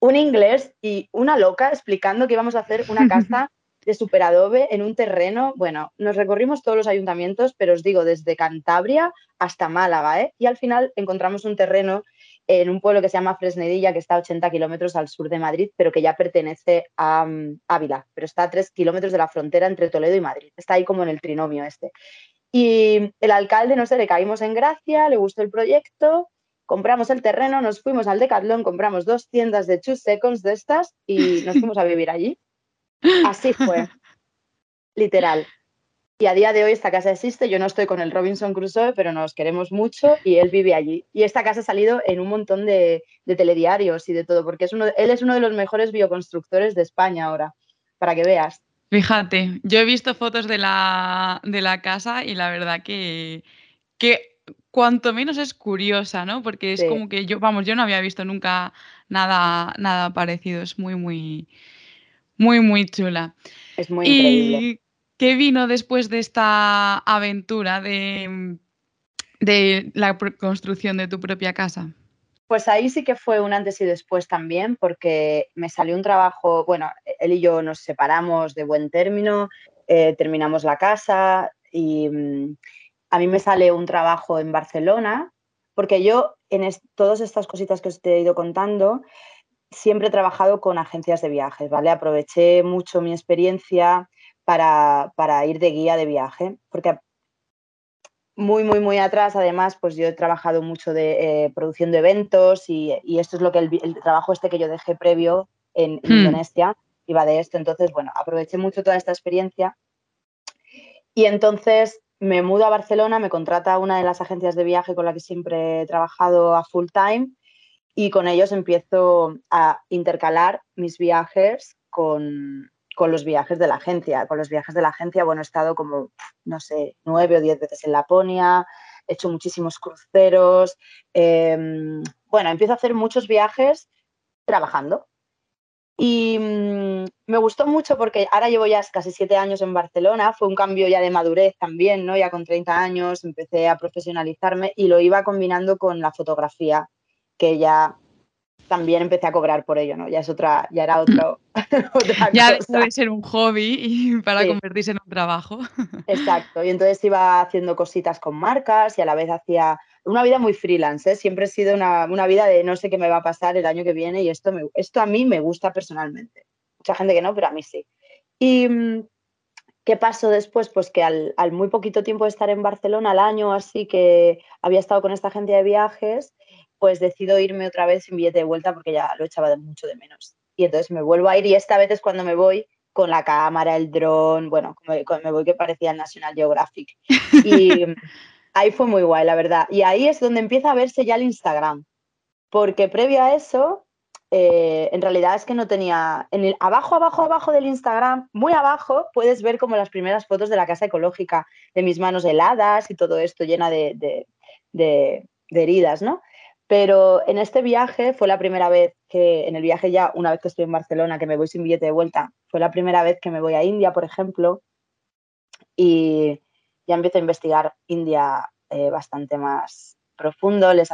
B: un inglés y una loca explicando que íbamos a hacer una (laughs) casa de superadobe en un terreno. Bueno, nos recorrimos todos los ayuntamientos, pero os digo, desde Cantabria hasta Málaga, ¿eh? Y al final encontramos un terreno en un pueblo que se llama Fresnedilla, que está a 80 kilómetros al sur de Madrid, pero que ya pertenece a mm, Ávila, pero está a 3 kilómetros de la frontera entre Toledo y Madrid. Está ahí como en el trinomio este. Y el alcalde, no sé, le caímos en gracia, le gustó el proyecto, compramos el terreno, nos fuimos al Decathlon, compramos dos tiendas de Two Seconds de estas y nos (laughs) fuimos a vivir allí. Así fue, literal. Y a día de hoy esta casa existe, yo no estoy con el Robinson Crusoe, pero nos queremos mucho y él vive allí. Y esta casa ha salido en un montón de, telediarios y de todo, porque es uno, él es uno de los mejores bioconstructores de España ahora, para que veas.
A: Fíjate, yo he visto fotos de la, de la casa y la verdad que, que cuanto menos es curiosa, ¿no? Porque es como que yo, vamos, yo no había visto nunca nada, nada parecido. Es muy, muy, muy, muy chula.
B: Es muy increíble.
A: ¿Qué vino después de esta aventura de, de la construcción de tu propia casa?
B: Pues ahí sí que fue un antes y después también, porque me salió un trabajo, bueno, él y yo nos separamos de buen término, eh, terminamos la casa y mm, a mí me sale un trabajo en Barcelona, porque yo en todas estas cositas que os he ido contando, siempre he trabajado con agencias de viajes, ¿vale? Aproveché mucho mi experiencia para, para ir de guía de viaje, porque muy, muy, muy atrás, además, pues yo he trabajado mucho de eh, producción de eventos y, esto es lo que el, trabajo este que yo dejé previo en, hmm. Indonesia iba de esto. Entonces, bueno, aproveché mucho toda esta experiencia y entonces me mudo a Barcelona, me contrata una de las agencias de viaje con la que siempre he trabajado a full time y con ellos empiezo a intercalar mis viajes con, con los viajes de la agencia. Con los viajes de la agencia, bueno, he estado como, no sé, nueve o diez veces en Laponia, he hecho muchísimos cruceros. Em, bueno, empiezo a hacer muchos viajes trabajando. Y mm, me gustó mucho porque ahora llevo ya casi siete años en Barcelona, fue un cambio ya de madurez también, ¿no? Ya con 30 años empecé a profesionalizarme y lo iba combinando con la fotografía, que ya también empecé a cobrar por ello, ¿no? Ya es otra, ya era otro, (laughs) (laughs)
A: otra ya debe ser un hobby y (laughs) para convertirse en un trabajo.
B: Exacto, y entonces iba haciendo cositas con marcas y a la vez hacía una vida muy freelance, ¿eh? siempre he sido una, vida de no sé qué me va a pasar el año que viene y esto, esto a mí me gusta personalmente. Mucha gente que no, pero a mí sí. ¿Y mm, qué pasó después? Pues que al, al muy poquito tiempo de estar en Barcelona, al año así que había estado con esta agencia de viajes, pues decido irme otra vez sin billete de vuelta porque ya lo echaba de mucho de menos. Y entonces me vuelvo a ir y esta vez es cuando me voy con la cámara, el dron, bueno, me voy que parecía el National Geographic. Y (laughs) ahí fue muy guay, la verdad. Y ahí es donde empieza a verse ya el Instagram, porque previo a eso, eh, en realidad es que no tenía, en el abajo, abajo, abajo del Instagram, muy abajo, puedes ver como las primeras fotos de la casa ecológica, de mis manos heladas y todo esto llena de, de heridas, ¿no? Pero en este viaje fue la primera vez que, en el viaje ya, una vez que estoy en Barcelona, que me voy sin billete de vuelta, fue la primera vez que me voy a India, por ejemplo, y ya empiezo a investigar India eh, bastante más profundo. Les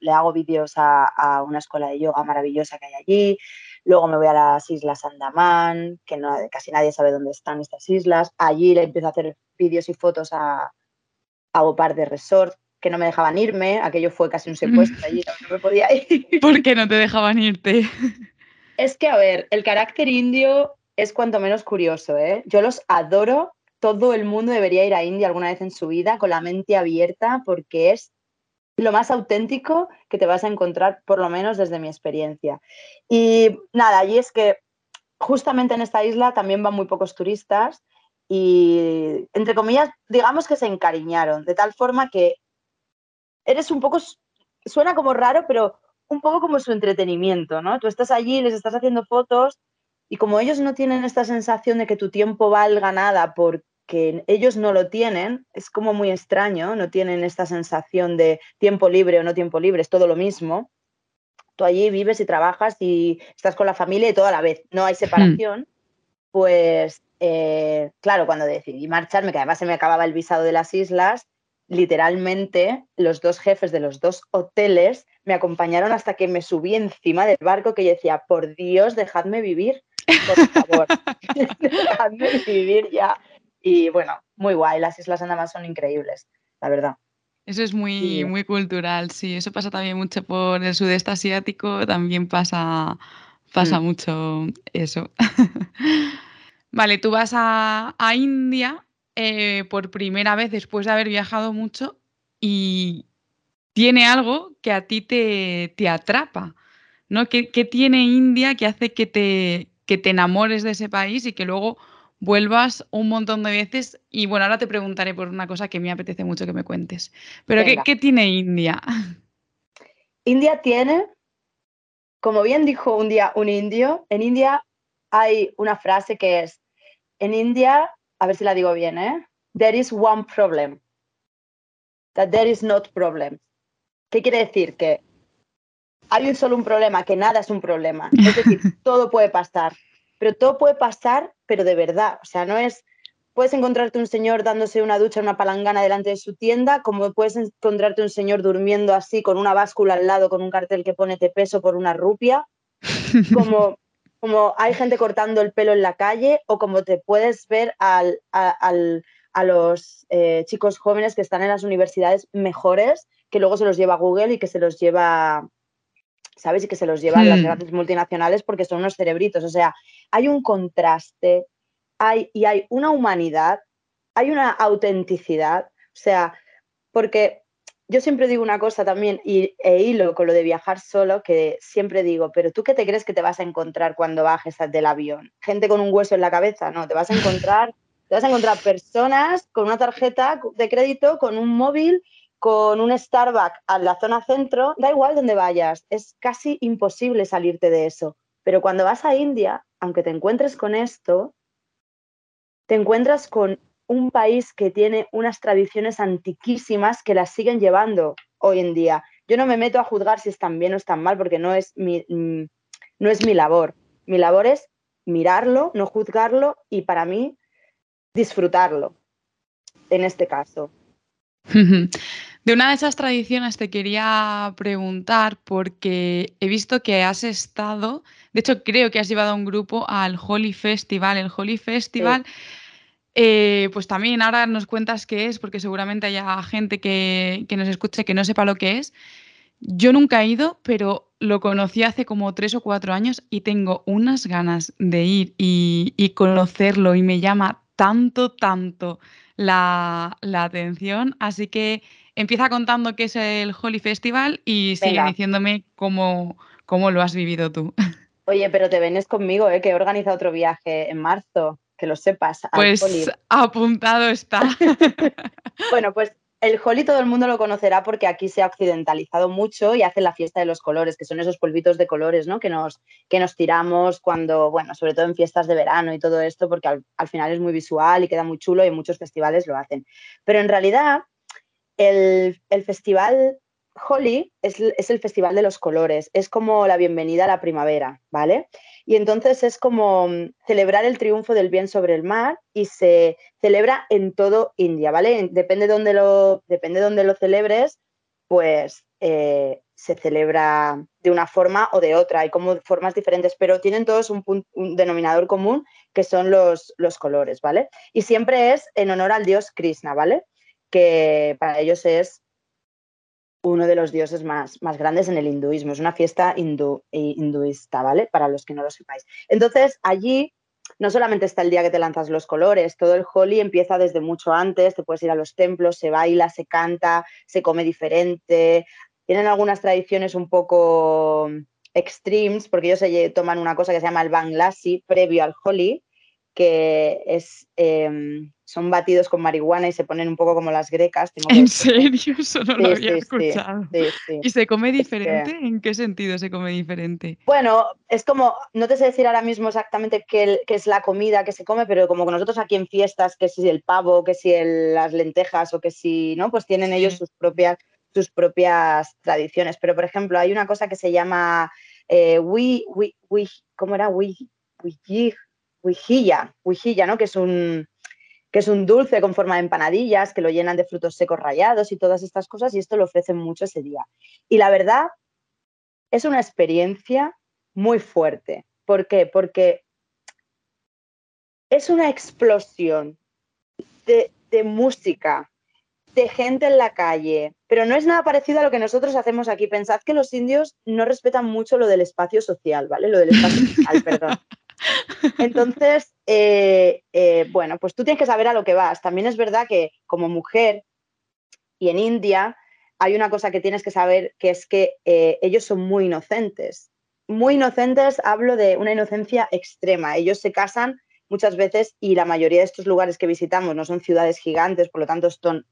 B: le hago vídeos a, una escuela de yoga maravillosa que hay allí. Luego me voy a las Islas Andamán, que no, casi nadie sabe dónde están estas islas. Allí le empiezo a hacer vídeos y fotos a, a par de Resort, que no me dejaban irme, aquello fue casi un secuestro allí, no me podía ir. (laughs)
A: ¿Por qué no te dejaban irte? (laughs)
B: Es que, a ver, el carácter indio es cuanto menos curioso, ¿eh? Yo los adoro. Todo el mundo debería ir a India alguna vez en su vida con la mente abierta porque es lo más auténtico que te vas a encontrar, por lo menos desde mi experiencia. Y nada, allí es que justamente en esta isla también van muy pocos turistas y, entre comillas, digamos que se encariñaron, de tal forma que eres un poco, suena como raro, pero un poco como su entretenimiento, ¿no? Tú estás allí, les estás haciendo fotos y como ellos no tienen esta sensación de que tu tiempo valga nada porque ellos no lo tienen, es como muy extraño, no tienen esta sensación de tiempo libre o no tiempo libre, es todo lo mismo. Tú allí vives y trabajas y estás con la familia y todo a la vez, no hay hmm. separación. Pues eh, claro, cuando decidí marcharme, que además se me acababa el visado de las islas, literalmente los dos jefes de los dos hoteles me acompañaron hasta que me subí encima del barco que yo decía, por Dios, dejadme vivir, por favor, (laughs) (laughs) dejadme vivir ya. Y bueno, muy guay, las islas nada son increíbles, la verdad.
A: Eso es muy, muy cultural, sí, eso pasa también mucho por el sudeste asiático, también pasa, pasa mm. mucho eso. (laughs) vale, tú vas a, a India eh, por primera vez después de haber viajado mucho y tiene algo que a ti te, te atrapa, ¿no? ¿Qué, tiene India que hace que te, que te enamores de ese país y que luego vuelvas un montón de veces? Y bueno, ahora te preguntaré por una cosa que me apetece mucho que me cuentes. Pero ¿qué, ¿qué tiene India?
B: India tiene, como bien dijo un día un indio, en India hay una frase que es, en India a ver si la digo bien, ¿eh? There is one problem. That there is not problem. ¿Qué quiere decir? Que hay un solo un problema, que nada es un problema. Es decir, (laughs) todo puede pasar. Pero todo puede pasar, pero de verdad. O sea, no es. Puedes encontrarte un señor dándose una ducha en una palangana delante de su tienda, como puedes encontrarte un señor durmiendo así con una báscula al lado con un cartel que pone te peso por una rupia, (laughs) como como hay gente cortando el pelo en la calle o como te puedes ver al, a, los eh, chicos jóvenes que están en las universidades mejores, que luego se los lleva Google y que se los lleva, ¿sabes? Y que se los llevan las hmm. grandes multinacionales porque son unos cerebritos. O sea, hay un contraste hay, y hay una humanidad, hay una autenticidad. O sea, porque yo siempre digo una cosa también, y, e hilo con lo de viajar solo, que siempre digo, pero tú qué te crees que te vas a encontrar cuando bajes del avión? ¿Gente con un hueso en la cabeza? No, te vas a encontrar, te vas a encontrar personas con una tarjeta de crédito, con un móvil, con un Starbucks a la zona centro, da igual donde vayas, es casi imposible salirte de eso. Pero cuando vas a India, aunque te encuentres con esto, te encuentras con un país que tiene unas tradiciones antiquísimas que las siguen llevando hoy en día. Yo no me meto a juzgar si están bien o están mal porque no es mi, mm, no es mi labor. Mi labor es mirarlo, no juzgarlo y para mí disfrutarlo, en este caso.
A: De una de esas tradiciones te quería preguntar porque he visto que has estado, de hecho creo que has llevado a un grupo al Holy Festival. El Holy Festival eh, pues también ahora nos cuentas qué es, porque seguramente haya gente que, nos escuche que no sepa lo que es. Yo nunca he ido, pero lo conocí hace como tres o cuatro años y tengo unas ganas de ir y, conocerlo y me llama tanto, tanto la, atención. Así que empieza contando qué es el Holy Festival y sigue diciéndome cómo, cómo lo has vivido tú. (laughs)
B: Oye, pero te vienes conmigo, ¿eh? que he organizado otro viaje en marzo que lo sepas.
A: Pues apuntado está. (laughs) (laughs)
B: bueno, pues el Holi todo el mundo lo conocerá porque aquí se ha occidentalizado mucho y hace la fiesta de los colores, que son esos polvitos de colores, ¿no? Que nos, que nos tiramos cuando, bueno, sobre todo en fiestas de verano y todo esto, porque al, final es muy visual y queda muy chulo y muchos festivales lo hacen. Pero en realidad, el, festival Holi es, es, el festival de los colores, es como la bienvenida a la primavera, ¿vale? Y entonces es como mm, celebrar el triunfo del bien sobre el mal y se celebra en todo India, ¿vale? Depende de dónde lo, depende de lo celebres, pues eh, se celebra de una forma o de otra. Hay como formas diferentes, pero tienen todos un, un denominador común que son los, los colores, ¿vale? Y siempre es en honor al dios Krishna, ¿vale? Que para ellos es uno de los dioses más, más grandes en el hinduismo. Es una fiesta hindu, hinduista, ¿vale? Para los que no lo sepáis. Entonces, allí no solamente está el día que te lanzas los colores, todo el Holi empieza desde mucho antes, te puedes ir a los templos, se baila, se canta, se come diferente. Tienen algunas tradiciones un poco extremes, porque ellos se toman una cosa que se llama el Banglassi previo al Holi, que es, em, son batidos con marihuana y se ponen un poco como las grecas.
A: ¿En serio? (laughs) Eso no lo había escuchado. ¿Y se come diferente? ¿En qué sentido se come diferente?
B: Bueno, es como, no te sé decir ahora mismo exactamente qué, es la comida que se come, pero como nosotros aquí en fiestas, que si el pavo, que si las lentejas o que si, ¿no? Pues tienen ellos sus propias sus propias tradiciones. Pero, por ejemplo, hay una cosa que se llama eh, ¿cómo era? Huijilla, ¿no? Que es un que es un dulce con forma de empanadillas, que lo llenan de frutos secos rayados y todas estas cosas, y esto lo ofrecen mucho ese día. Y la verdad, es una experiencia muy fuerte. ¿Por qué? Porque es una explosión de, de música, de gente en la calle, pero no es nada parecido a lo que nosotros hacemos aquí. Pensad que los indios no respetan mucho lo del espacio social, ¿vale? Lo del espacio (laughs) social, perdón. Entonces, eh, eh, bueno, pues tú tienes que saber a lo que vas. También es verdad que como mujer y en India hay una cosa que tienes que saber, que es que eh, ellos son muy inocentes. Muy inocentes, hablo de una inocencia extrema. Ellos se casan muchas veces y la mayoría de estos lugares que visitamos no son ciudades gigantes, por lo tanto están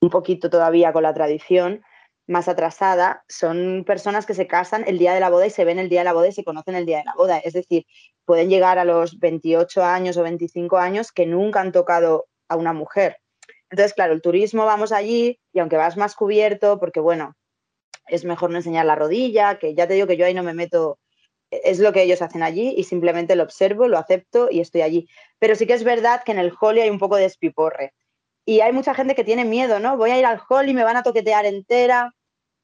B: un poquito todavía con la tradición más atrasada, son personas que se casan el día de la boda y se ven el día de la boda y se conocen el día de la boda. Es decir, pueden llegar a los 28 años o 25 años que nunca han tocado a una mujer. Entonces, claro, el turismo vamos allí y aunque vas más cubierto, porque bueno, es mejor no enseñar la rodilla, que ya te digo que yo ahí no me meto, es lo que ellos hacen allí y simplemente lo observo, lo acepto y estoy allí. Pero sí que es verdad que en el Holly hay un poco de espiporre. Y hay mucha gente que tiene miedo, ¿no? Voy a ir al Holly, me van a toquetear entera.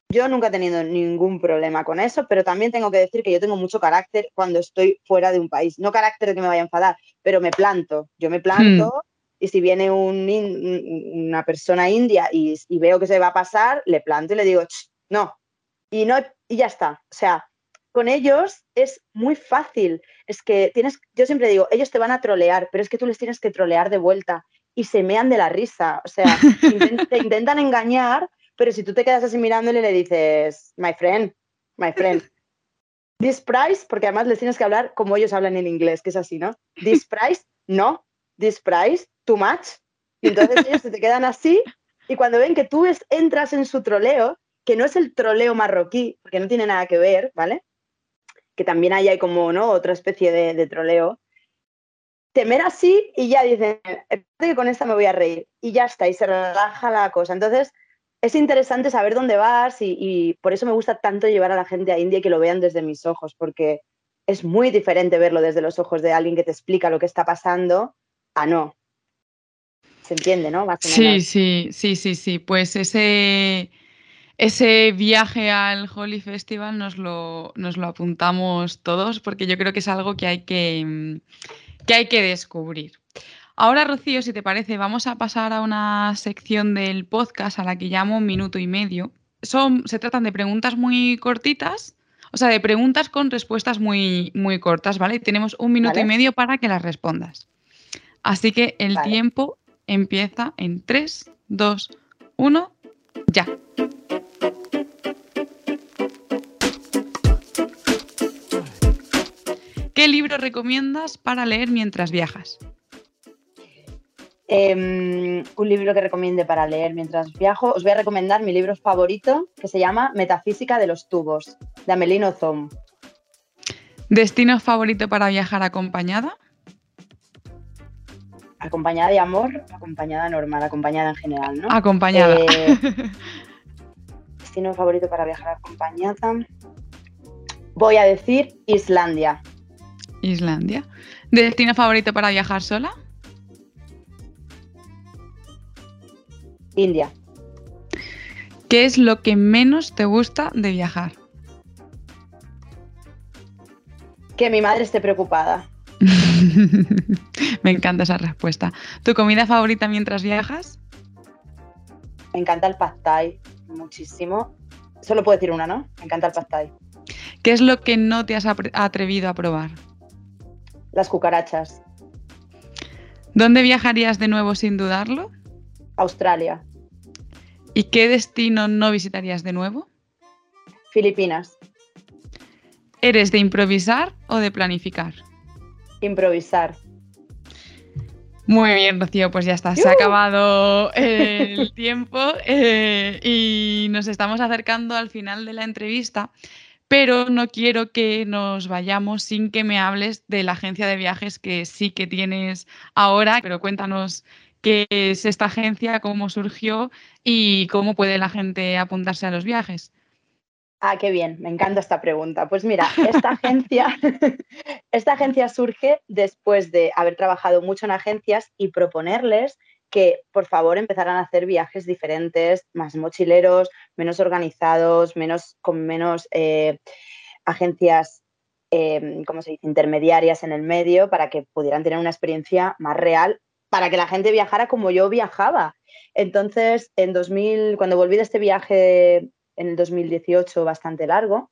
B: Yo nunca he tenido ningún problema con eso, pero también tengo que decir que yo tengo mucho carácter cuando estoy fuera de un país. No carácter de que me vaya a enfadar, pero me planto. Yo me planto hmm. y si viene una persona india y, veo que se va a pasar, le planto y le digo, no. Y, no. y ya está. O sea, con ellos es muy fácil. Es que tienes, yo siempre digo, ellos te van a trolear, pero es que tú les tienes que trolear de vuelta y se mean de la risa. O sea, (laughs) te intentan engañar pero si tú te quedas así mirándole y le dices, my friend, my friend, (laughs) this price, porque además les tienes que hablar como ellos hablan en inglés, que es así, ¿no? This (laughs) price, no, this price, too much. Y entonces ellos se te quedan así y cuando ven que tú entras en su troleo, que no es el troleo marroquí, porque no tiene nada que ver, ¿vale? Que también ahí hay como, ¿no? Otra especie de, de troleo. Temer así y ya dicen, que con esta me voy a reír. Y ya está, y se relaja la cosa. Entonces, es interesante saber dónde vas y, por eso me gusta tanto llevar a la gente a India y que lo vean desde mis ojos, porque es muy diferente verlo desde los ojos de alguien que te explica lo que está pasando a no. Se entiende, ¿no?
A: sí, sí, sí, sí, sí. Pues ese, ese viaje al Holy Festival nos lo, nos lo apuntamos todos porque yo creo que es algo que hay que, que, hay que descubrir. Ahora, Rocío, si te parece, vamos a pasar a una sección del podcast a la que llamo minuto y medio. Son, se tratan de preguntas muy cortitas, o sea, de preguntas con respuestas muy, muy cortas, ¿vale? tenemos un minuto y medio para que las respondas. Así que el tiempo empieza en 3, 2, 1, ya. ¿Qué libro recomiendas para leer mientras viajas?
B: Em, un libro que recomiende para leer mientras viajo, os voy a recomendar mi libro favorito que se llama Metafísica de los tubos, de Amelino Zom.
A: ¿Destino favorito para viajar acompañada?
B: Acompañada de amor, acompañada normal, acompañada en general, ¿no?
A: Acompañada. Eh,
B: destino favorito para viajar acompañada. Voy a decir Islandia.
A: Islandia. ¿Destino favorito para viajar sola?
B: India.
A: ¿Qué es lo que menos te gusta de viajar?
B: Que mi madre esté preocupada. (laughs)
A: Me encanta esa respuesta. ¿Tu comida favorita mientras viajas?
B: Me encanta el pad thai, muchísimo. Solo puedo decir una, ¿no? Me encanta el pad thai.
A: ¿Qué es lo que no te has atrevido a probar?
B: Las cucarachas.
A: ¿Dónde viajarías de nuevo sin dudarlo?
B: Australia.
A: ¿Y qué destino no visitarías de nuevo?
B: Filipinas.
A: ¿Eres de improvisar o de planificar?
B: Improvisar.
A: Muy bien, Rocío, pues ya está, se ha acabado (laughs) el tiempo eh, y nos estamos acercando al final de la entrevista, pero no quiero que nos vayamos sin que me hables de la agencia de viajes que sí que tienes ahora, pero cuéntanos qué es esta agencia, cómo surgió y cómo puede la gente apuntarse a los viajes.
B: Ah, qué bien, me encanta esta pregunta. Pues mira, esta agencia, (laughs) esta agencia surge después de haber trabajado mucho en agencias y proponerles que por favor empezaran a hacer viajes diferentes, más mochileros, menos organizados, menos, con menos eh, agencias, eh, ¿cómo se dice?, intermediarias en el medio, para que pudieran tener una experiencia más real, para que la gente viajara como yo viajaba. Entonces, en 2000, cuando volví de este viaje en el 2018 bastante largo,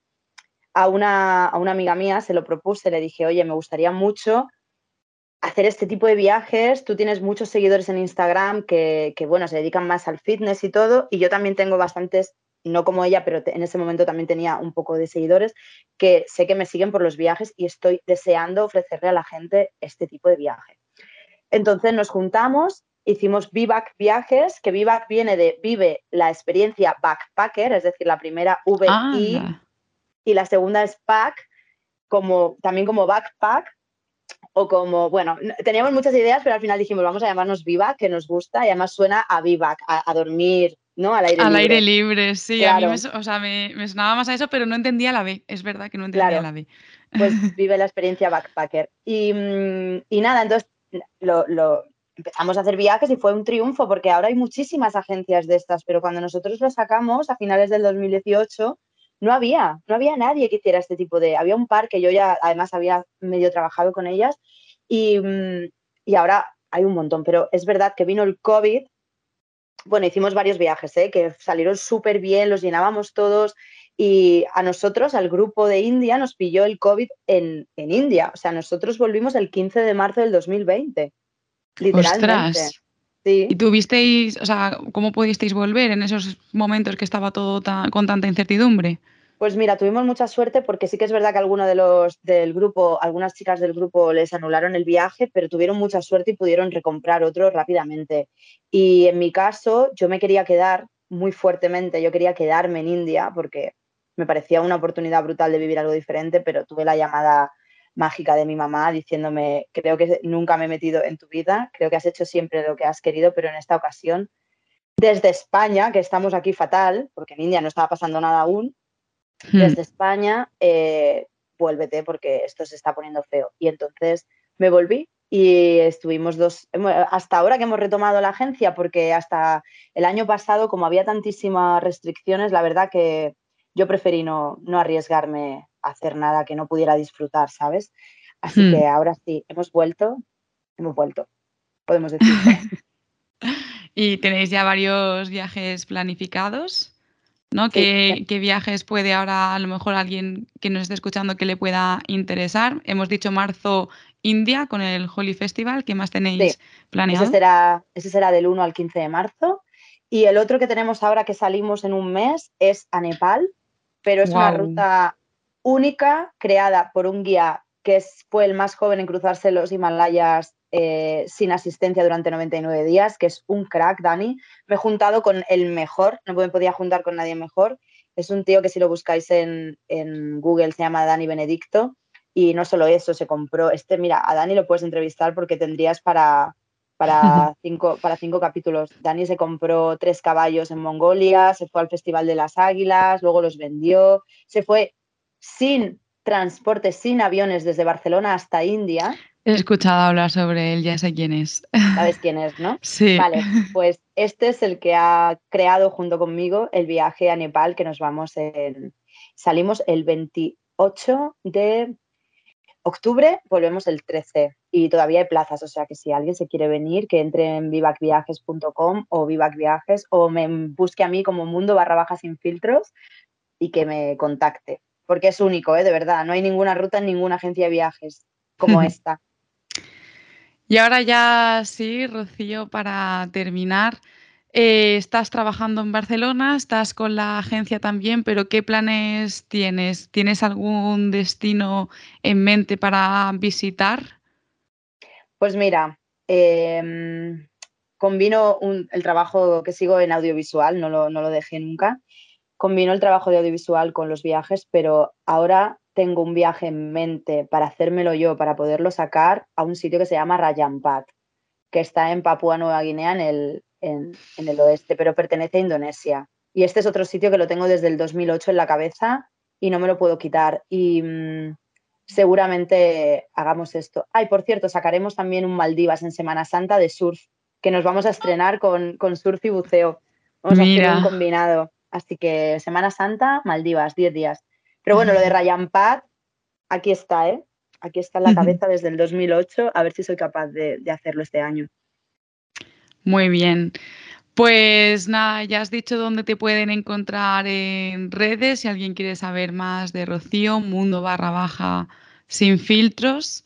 B: a una, a una amiga mía se lo propuse, le dije, oye, me gustaría mucho hacer este tipo de viajes. Tú tienes muchos seguidores en Instagram que, que, bueno, se dedican más al fitness y todo, y yo también tengo bastantes, no como ella, pero en ese momento también tenía un poco de seguidores que sé que me siguen por los viajes y estoy deseando ofrecerle a la gente este tipo de viaje. Entonces nos juntamos hicimos Vivac Viajes, que Vivac viene de Vive la experiencia backpacker, es decir, la primera V I y la segunda es Pack, como, también como backpack, o como, bueno, teníamos muchas ideas, pero al final dijimos, vamos a llamarnos Vivac, que nos gusta, y además suena a Vivac, a, dormir, ¿no?
A: Al aire libre. Al aire libre, sí, a mí me, o sea, me, sonaba más a eso, pero no entendía la B, es verdad que no entendía la B.
B: Pues (laughs) vive la experiencia backpacker. Y, mm, y nada, entonces lo, lo, empezamos a hacer viajes y fue un triunfo porque ahora hay muchísimas agencias de estas, pero cuando nosotros lo sacamos a finales del 2018 no había, no había nadie que hiciera este tipo de, había un par que yo ya además había medio trabajado con ellas y, mm, y ahora hay un montón, pero es verdad que vino el COVID, bueno, hicimos varios viajes, ¿eh? que salieron súper bien, los llenábamos todos y a nosotros, al grupo de India, nos pilló el COVID en, en India, o sea, nosotros volvimos el 15 de marzo del 2020. Literalmente.
A: ¿Y tuvisteis, o sea, cómo pudisteis volver en esos momentos que estaba todo con tanta incertidumbre?
B: Pues mira, tuvimos mucha suerte porque sí que es verdad que algunos de los del grupo, algunas chicas del grupo les anularon el viaje, pero tuvieron mucha suerte y pudieron recomprar otro rápidamente. Y en mi caso, yo me quería quedar muy fuertemente, yo quería quedarme en India porque me parecía una oportunidad brutal de vivir algo diferente, pero tuve la llamada mágica de mi mamá diciéndome, creo que nunca me he metido en tu vida, creo que has hecho siempre lo que has querido, pero en esta ocasión, desde España, que estamos aquí fatal, porque en India no estaba pasando nada aún, hmm. desde España, eh, vuélvete porque esto se está poniendo feo. Y entonces me volví y estuvimos dos, hasta ahora que hemos retomado la agencia, porque hasta el año pasado, como había tantísimas restricciones, la verdad que yo preferí no, no arriesgarme hacer nada que no pudiera disfrutar, ¿sabes? Así hmm. que ahora sí, hemos vuelto, hemos vuelto, podemos decir. (laughs)
A: ¿Y tenéis ya varios viajes planificados? ¿no? ¿Qué, viajes puede ahora a lo mejor alguien que nos esté escuchando que le pueda interesar? Hemos dicho marzo India con el Holy Festival. ¿Qué más tenéis planeado?
B: Ese será, ese será del 1 al 15 de marzo. Y el otro que tenemos ahora que salimos en un mes es a Nepal, pero es una ruta única, creada por un guía que fue el más joven en cruzarse los Himalayas eh, sin asistencia durante 99 días, que es un crack, Dani. Me he juntado con el mejor, no me podía juntar con nadie mejor. Es un tío que si lo buscáis en, Google se llama Dani Benedicto. Y no solo eso, se compró, este, mira, a Dani lo puedes entrevistar porque tendrías para, para, (laughs) cinco, para cinco capítulos. Dani se compró tres caballos en Mongolia, se fue al Festival de las Águilas, luego los vendió, se fue sin transporte, sin aviones desde Barcelona hasta India.
A: He escuchado hablar sobre él, ya sé quién es.
B: ¿Sabes quién es, no? (laughs)
A: Sí.
B: Vale, pues este es el que ha creado junto conmigo el viaje a Nepal que nos vamos en... Salimos el 28 de octubre, volvemos el 13 y todavía hay plazas, o sea que si alguien se quiere venir, que entre en vivacviajes.com o vivacviajes o me busque a mí como mundo barra baja sin filtros y que me contacte porque es único, ¿eh? de verdad. No hay ninguna ruta en ninguna agencia de viajes como (laughs) esta.
A: Y ahora ya sí, Rocío, para terminar, eh, estás trabajando en Barcelona, estás con la agencia también, pero ¿qué planes tienes? ¿Tienes algún destino en mente para visitar?
B: Pues mira, em, combino el trabajo que sigo en audiovisual, no lo, no lo dejé nunca. Combino el trabajo de audiovisual con los viajes, pero ahora tengo un viaje en mente para hacérmelo yo, para poderlo sacar a un sitio que se llama Rajampat, que está en Papúa Nueva Guinea, en el, en, el oeste, pero pertenece a Indonesia. Y este es otro sitio que lo tengo desde el 2008 en la cabeza y no me lo puedo quitar. Y mm, seguramente hagamos esto. Ay, por cierto, sacaremos también un Maldivas en Semana Santa de surf, que nos vamos a estrenar con, con surf y buceo. Vamos a hacer un combinado. Así que Semana Santa, Maldivas, 10 días. Pero bueno, lo de Ryan Pad, aquí está, ¿eh? Aquí está en la cabeza desde el 2008, a ver si soy capaz de, hacerlo este año.
A: Muy bien. Pues nada, ya has dicho dónde te pueden encontrar en redes. Si alguien quiere saber más de Rocío, mundo barra baja sin filtros.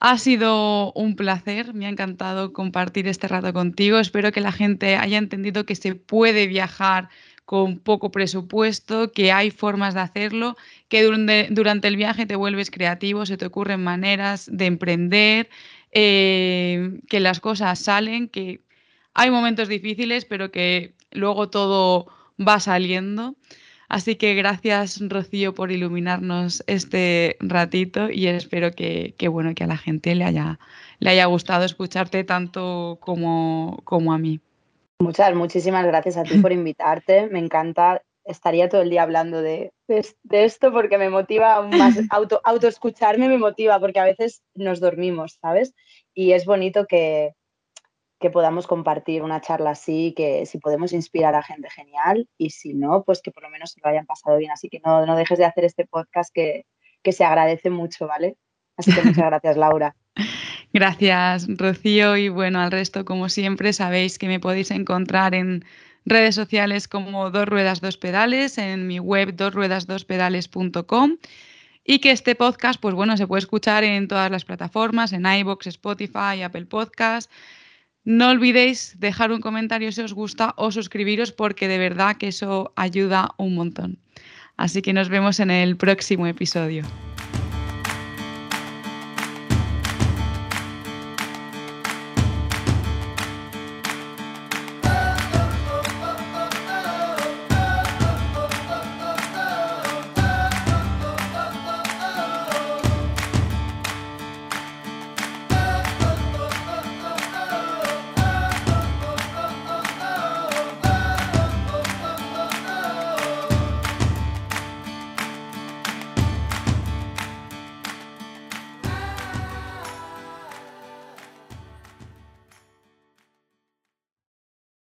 A: Ha sido un placer, me ha encantado compartir este rato contigo. Espero que la gente haya entendido que se puede viajar con poco presupuesto, que hay formas de hacerlo, que durante, el viaje te vuelves creativo, se te ocurren maneras de emprender, eh, que las cosas salen, que hay momentos difíciles, pero que luego todo va saliendo. Así que gracias, Rocío, por iluminarnos este ratito y espero que, bueno, que a la gente le haya, le haya gustado escucharte tanto como, como a mí.
B: Muchas, muchísimas gracias a ti por (laughs) invitarte. Me encanta. Estaría todo el día hablando de, esto porque me motiva más. (laughs) Auto, auto escucharme me motiva porque a veces nos dormimos, ¿sabes? Y es bonito que, que podamos compartir una charla así, que si podemos inspirar a gente genial y si no, pues que por lo menos se lo hayan pasado bien. Así que no, no dejes de hacer este podcast que, que se agradece mucho, ¿vale? Así que muchas gracias, Laura. (laughs)
A: Gracias, Rocío. Y bueno, al resto, como siempre, sabéis que me podéis encontrar en redes sociales como Dos Ruedas Dos Pedales, en mi web dosruedasdospedales.com y que este podcast, pues bueno, se puede escuchar en todas las plataformas, en iBox, Spotify, Apple Podcast. No olvidéis dejar un comentario si os gusta o suscribiros porque de verdad que eso ayuda un montón. Así que nos vemos en el próximo episodio.